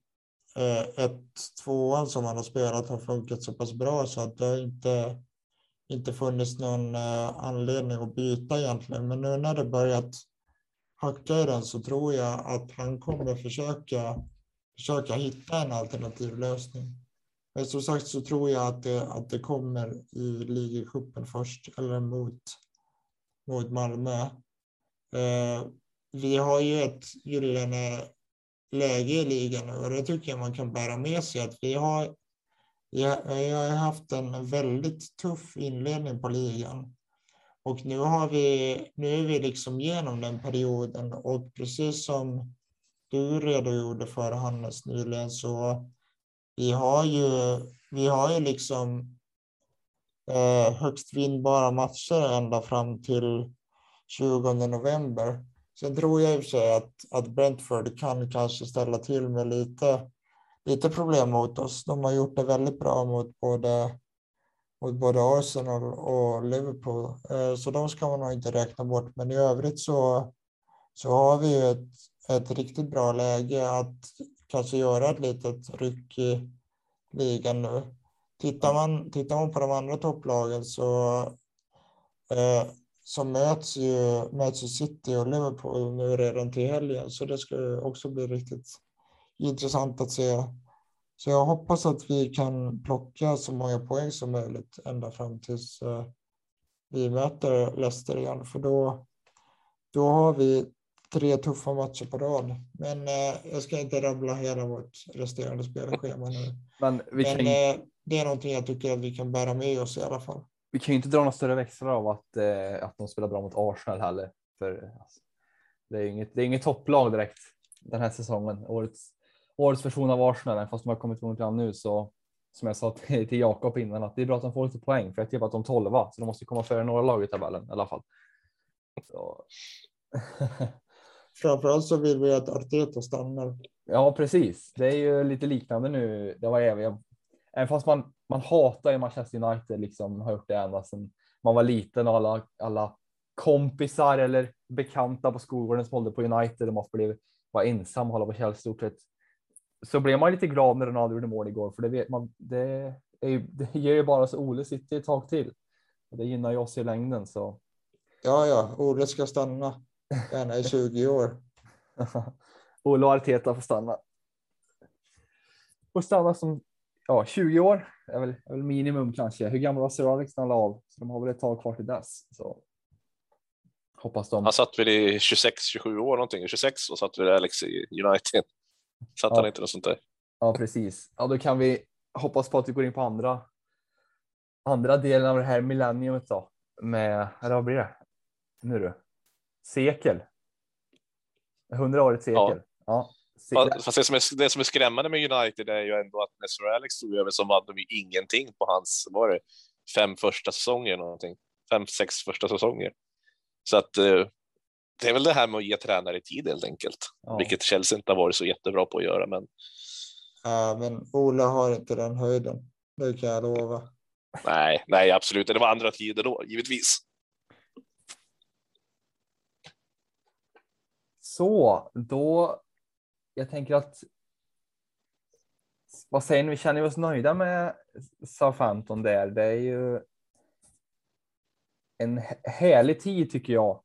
1 2 som han har spelat har funkat så pass bra så att det har inte, inte funnits någon eh, anledning att byta egentligen. Men nu när det börjat hacka i den så tror jag att han kommer försöka, försöka hitta en alternativ lösning. Men som sagt så tror jag att det, att det kommer i ligacupen först, eller mot, mot Malmö. Eh, vi har ju ett gyllene läge i ligan och det tycker jag man kan bära med sig att vi har, vi har haft en väldigt tuff inledning på ligan. Och nu, har vi, nu är vi liksom genom den perioden och precis som du redogjorde för Hannes nyligen så vi har ju, vi har ju liksom eh, högst vinnbara matcher ända fram till 20 november. Sen tror jag i och för sig att, att Brentford kan kanske ställa till med lite, lite problem mot oss. De har gjort det väldigt bra mot både mot både Arsenal och Liverpool. Eh, så de ska man nog inte räkna bort. Men i övrigt så, så har vi ett, ett riktigt bra läge att kanske göra ett litet ryck i ligan nu. Tittar man, tittar man på de andra topplagen så, eh, så möts ju, möts ju City och Liverpool nu redan till helgen. Så det ska också bli riktigt intressant att se så jag hoppas att vi kan plocka så många poäng som möjligt ända fram tills uh, vi möter Leicester igen, för då, då har vi tre tuffa matcher på rad. Men uh, jag ska inte rabbla hela vårt resterande spelschema nu. Men, vi kan... Men uh, det är någonting jag tycker att vi kan bära med oss i alla fall. Vi kan ju inte dra några större växlar av att, att de spelar bra mot Arsenal heller. För, alltså, det är inget, det är inget topplag direkt den här säsongen. Årets årets version av Arsenal, fast de har kommit igång redan nu så som jag sa till, till Jakob innan att det är bra att de får lite poäng för jag tippar att de tolva så de måste komma före några lag i tabellen i alla fall. Framförallt så vill vi att Arteta stannar. Ja, precis. Det är ju lite liknande nu. Det var även, även fast man, man hatar ju Manchester United, liksom har gjort det ända sedan man var liten och alla, alla kompisar eller bekanta på skolgården som hållde på United och man blev var ensam hålla på Chelsea stort sett så blev man lite glad när Ronaldo gjorde mål igår, för det vet man. Det, är, det ger ju bara så Ole sitter ett tag till. Och det gynnar ju oss i längden så. Ja, ja, Ole ska stanna gärna i 20 år. Ole och Arteta får stanna. Får stanna som ja, 20 år är väl, är väl minimum kanske. Hur gammal var Sir Alex när han la av? Så de har väl ett tag kvar till dess. Så. Hoppas de. Han satt väl i 26, 27 år någonting. 26 och satt väl Alex i United. Fattar Ja. inte något sånt där. Ja, precis. Ja, då kan vi hoppas på att vi går in på andra. Andra delen av det här millenniumet då med, eller vad blir det? Nu du. Sekel. Hundraårigt sekel. Ja. Se- Fa- Fast det som, är, det som är skrämmande med United är ju ändå att när Sir Alex tog över så vann de ju ingenting på hans, var det, fem första säsonger eller någonting. Fem, sex första säsonger. Så att eh, det är väl det här med att ge tränare tid helt enkelt. ja. Vilket Chelsea inte har varit så jättebra på att göra. Men Ja, men Ola har inte den höjden. Det kan jag lova. nej, nej, absolut. Det var andra tider då, givetvis. Så då. Jag tänker att. Vad säger ni? Vi känner oss nöjda med Southampton där. Det är ju. En hä- härlig tid tycker jag.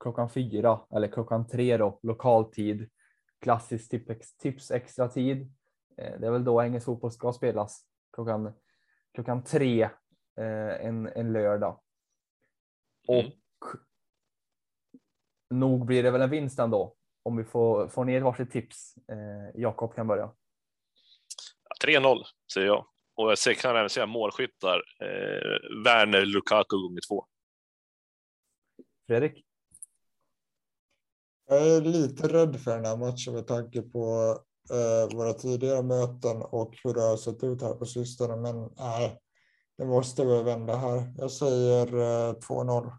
Klockan fyra eller klockan tre då lokaltid. Klassisk tips, tips extra tid. Eh, Det är väl då engelsk fotboll ska spelas klockan klockan tre eh, en, en lördag. Och Mm. nog blir det väl en vinst ändå. Om vi får, får ner ett varsitt tips. Eh, Jakob kan börja. Ja, 3-0 säger jag. Och jag kan även säga målskyttar. Eh, Werner, Lukaku gånger två. Fredrik? Jag är lite rädd för den här matchen med tanke på eh, våra tidigare möten och hur det har sett ut här på sistone. Men nej, det måste väl vända här. Jag säger eh, 2-0.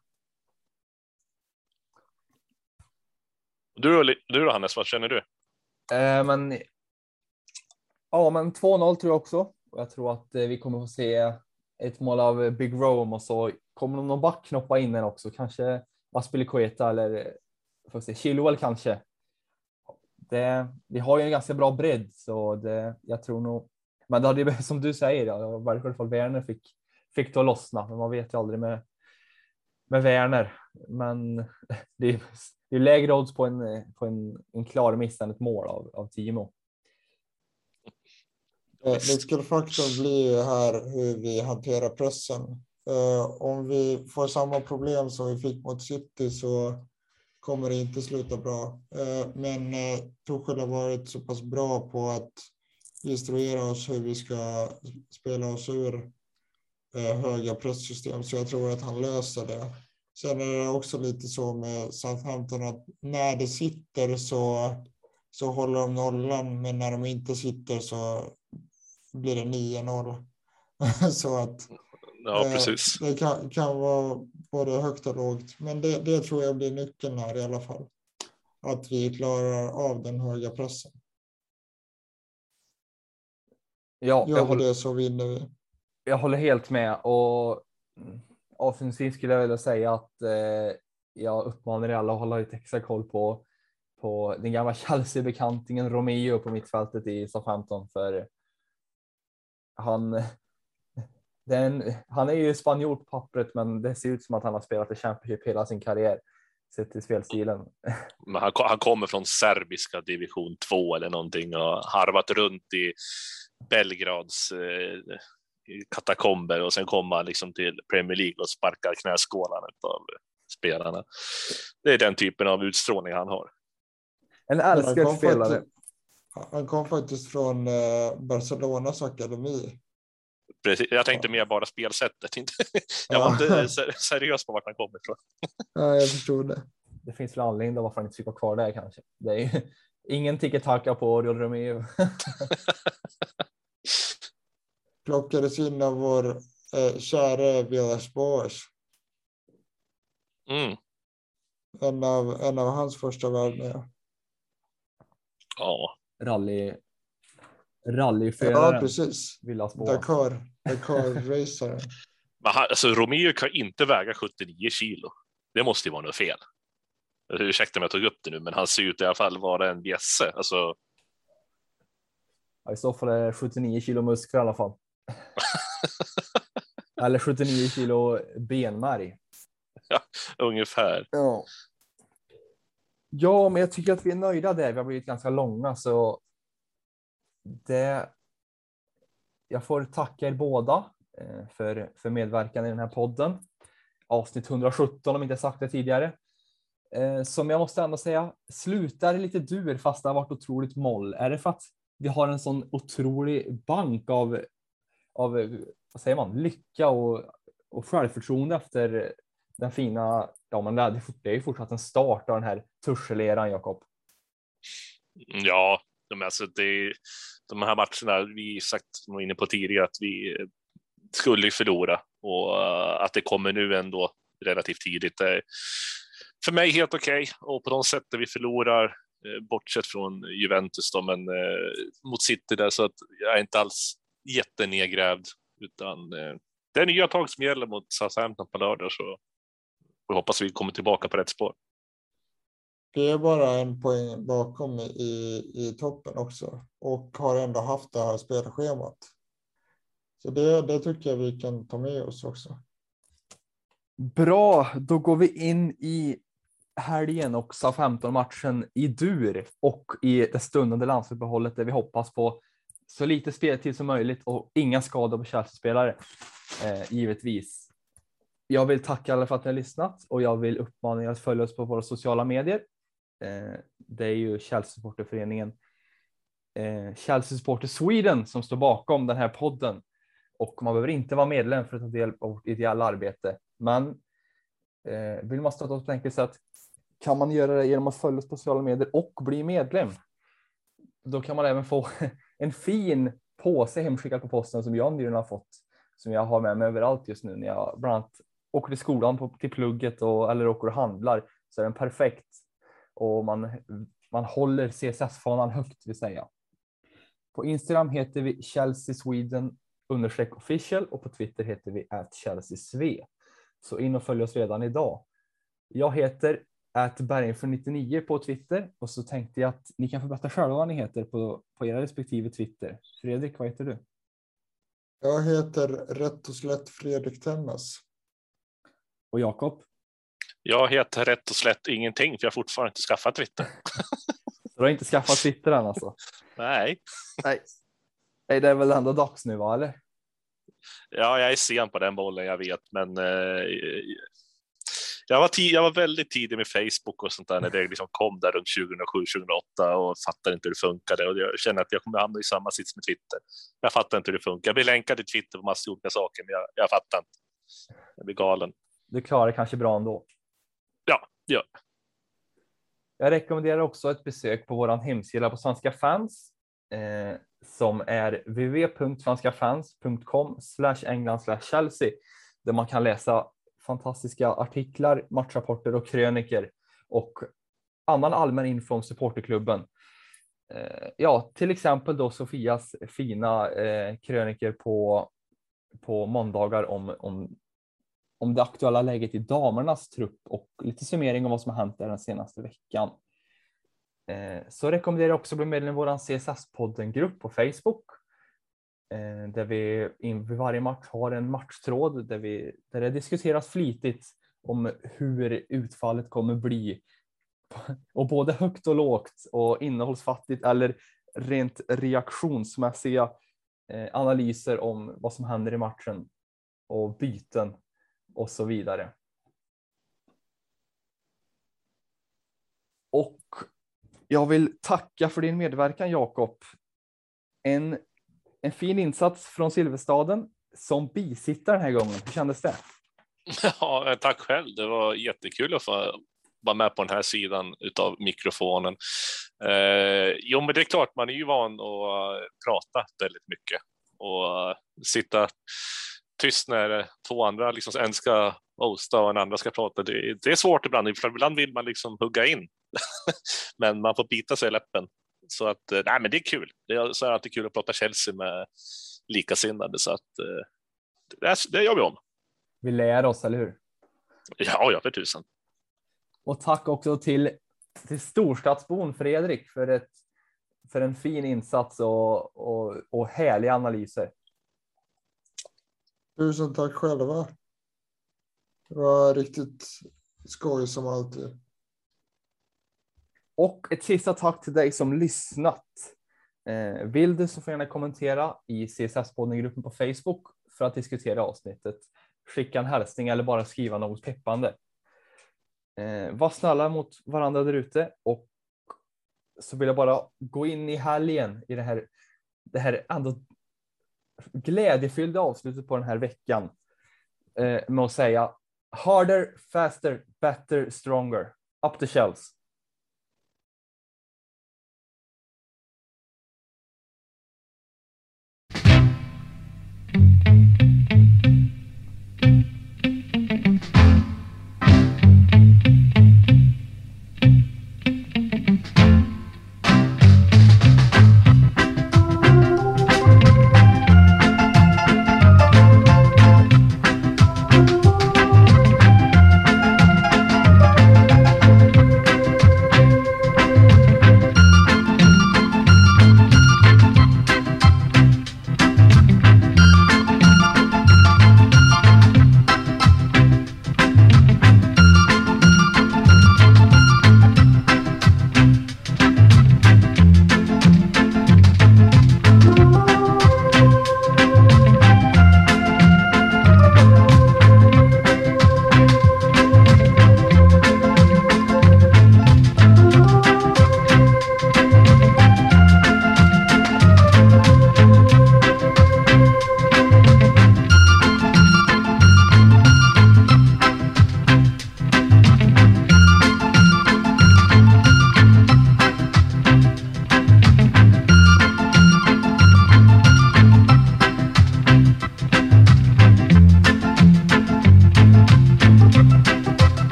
Du, då, du då Hannes, vad känner du? Eh, men. Ja, men 2-0 tror jag också. Och jag tror att eh, vi kommer få se ett mål av Big Rome och så kommer nog någon back knoppa in den också. Kanske Aspilicueta eller eh, får se, Chilwell kanske. Det, vi har ju en ganska bra bredd så det, jag tror nog. Men det hade ju som du säger, ja, i varje fall Werner fick fick det att lossna, men man vet ju aldrig med. Med Werner, men det är, det är lägre odds på en på en, en klar miss än ett mål av, av Timo. Nyckelfaktorn blir ju här hur vi hanterar pressen. Uh, Om vi får samma problem som vi fick mot City så kommer det inte sluta bra. Uh, Men eh, uh, Torshäll har varit så pass bra på att instruera oss hur vi ska spela oss ur höga presssystem, så jag tror att han löser det. Sen är det också lite så med Southampton att när det sitter så, så håller de nollan, men när de inte sitter så blir det 9-0. så att Ja, eh, precis. det kan, kan vara både högt och lågt, men det, det tror jag blir nyckeln här i alla fall. Att vi klarar av den höga pressen. Ja, Gör jag vi håller, det så vinner vi jag håller helt med och avslutningsvis skulle jag vilja säga att eh, jag uppmanar er alla att hålla lite extra koll på på den gamla Chelsea-bekantingen Romeo på mittfältet i Southampton för han den, han är ju spanjor på pappret men det ser ut som att han har spelat i Championship hela sin karriär sett till spelstilen. Men han, han kommer från serbiska division 2 eller någonting och harvat runt i Belgrads eh, katakomber och sen kommer han liksom till Premier League och sparkar knäskålarna av spelarna. Det är den typen av utstrålning han har. En älskad kom spelare. faktiskt- Han kom faktiskt från eh, Barcelonas akademi. Precis. Jag tänkte mer bara spelsättet. Inte. Jag var inte ser- seriös på vart han kommer ifrån. Ja, jag förstod det. Det finns väl anledning till varför han inte fick vara kvar där kanske. Det är ju ingen tiki-taka på Oriol Romeo. Plockades in av vår eh, kära Villas Boas. Mm. En av, en av hans första värvningar. Ja, Rally. Ja, Rallyföraren. precis. Villas Boas. Dakar. Dakar-racaren. Men han, alltså, Romeo kan inte väga 79 kilo. Det måste ju vara något fel. Ursäkta om jag tog upp det nu, men han ser ut i alla fall vara en bjässe. Alltså, Ja, I så fall är det 79 kilo muskler i alla fall. Eller 79 kilo benmärg. ungefär. Ja. Ja, men jag tycker att vi är nöjda där. Vi har blivit ganska långa så. Det. Jag får tacka er båda eh, för, för medverkan i den här podden. Avsnitt 117 om inte sagt det tidigare. eh, som jag måste ändå säga slutar lite dur fast det har varit otroligt moll. Är det för att vi har en sån otrolig bank av, av eh, vad säger man, lycka och, och självförtroende efter den fina, ja men det är ju fortsatt en start av den här tuscheleran, Jakob. Mm, ja, alltså det, de här matcherna, vi sagt som var inne på tidigare att vi skulle ju förlora och eh, att det kommer nu ändå relativt tidigt. Det för mig helt okej okay. och på de sätten vi förlorar, eh, bortsett från Juventus då, men mot City där så att jag är inte alls jättenedgrävd utan eh, det är nya tag som gäller mot Southampton på lördag så vi hoppas vi kommer tillbaka på rätt spår. Det är bara en poäng bakom i, i toppen också och har ändå haft det här spelschemat. Så det, det tycker jag vi kan ta med oss också. Bra, då går vi in i helgen och SA-15-matchen i dur och i det stundande landslagsuppehållet där vi hoppas på så lite speltid som möjligt och inga skador på Chelsea-spelare, eh, givetvis. Jag vill tacka alla för att ni har lyssnat och jag vill uppmana er att följa oss på våra sociala medier. Eh, det är ju Chelsea-supporterföreningen eh, Chelsea Supporter Sweden som står bakom den här podden och man behöver inte vara medlem för att ta del av vårt ideella arbete. Men eh, vill man stötta oss på enkelt sätt kan man göra det genom att följa oss på sociala medier och bli medlem. Då kan man även få en fin påse hemskickad på posten som jag nyligen har fått, som jag har med mig överallt just nu när jag bland annat åker till skolan på, till plugget och, eller åker och handlar så är den perfekt och man, man håller CSS-fanan högt vill säga. På Instagram heter vi Chelsea Sweden understreck official och på Twitter heter vi at Chelsea Sve. Så in och följ oss redan idag. Jag heter bergenför99 på Twitter och så tänkte jag att ni kan få berätta själva vad ni heter på, på era respektive Twitter. Fredrik, vad heter du? Jag heter rätt och slätt Fredrik Temmes. Och Jakob? Jag heter rätt och slätt ingenting för jag har fortfarande inte skaffat Twitter. du har inte skaffat Twitter än alltså? Nej. Nej. Nej, det är väl ändå dags nu, va? Eller? Ja, jag är sen på den bollen, jag vet, men eh, jag var, jag var väldigt tidig med Facebook och sånt där när det liksom kom där runt 2007-2008 och fattade inte hur det funkade och jag känner att jag kommer hamna i samma sits med Twitter. Jag fattar inte hur det funkar. Jag blir länkad till Twitter på massa olika saker, men jag, jag fattar inte. Jag blir galen. Du klarar det kanske bra ändå. Ja, ja. Jag rekommenderar också ett besök på vår hemsida på Svenska fans eh, som är www.svenskafans.com England Chelsea där man kan läsa fantastiska artiklar, matchrapporter och kröniker och annan allmän info om supporterklubben. Eh, ja, till exempel då Sofias fina eh, kröniker på, på måndagar om, om, om det aktuella läget i damernas trupp och lite summering om vad som har hänt där den senaste veckan. Eh, så rekommenderar jag också att bli medlem i vår CSS-podden-grupp på Facebook Eh, Eh, där vi vid varje match har en matchtråd där, vi, där det diskuteras flitigt om hur utfallet kommer bli. Och både högt och lågt och innehållsfattigt eller rent reaktionsmässiga eh, analyser om vad som händer i matchen och byten och så vidare. Och jag vill tacka för din medverkan Jakob. En en fin insats från Silverstaden som bisittare den här gången. Hur kändes det? Ja, tack själv. Det var jättekul att få vara med på den här sidan av mikrofonen. Eh, jo, men det är klart, man är ju van att eh, prata väldigt mycket och eh, sitta tyst när eh, två andra, liksom en ska hosta och en andra ska prata. Det, det är svårt ibland, ibland vill man liksom hugga in, men man får bita sig i läppen så att, eh, nej men det är kul. Det är, så är det alltid kul att prata Chelsea med likasinnade så att eh, det, det gör vi om. Vi lär oss, eller hur? Ja, ja för tusan. Och tack också till, till storstadsbon Fredrik för, ett, för en fin insats och, och, och härliga analyser. Tusen tack själva. Det var riktigt skoj som alltid. Och ett sista tack till dig som lyssnat. Eh, vill du så får gärna kommentera i CSS-podden-gruppen på Facebook för att diskutera avsnittet. Skicka en hälsning eller bara skriva något peppande. Eh, var snälla mot varandra där ute och så vill jag bara gå in i helgen i det här, det här ändå glädjefyllda avslutet på den här veckan eh, med att säga harder, faster, better, stronger. Up the shells.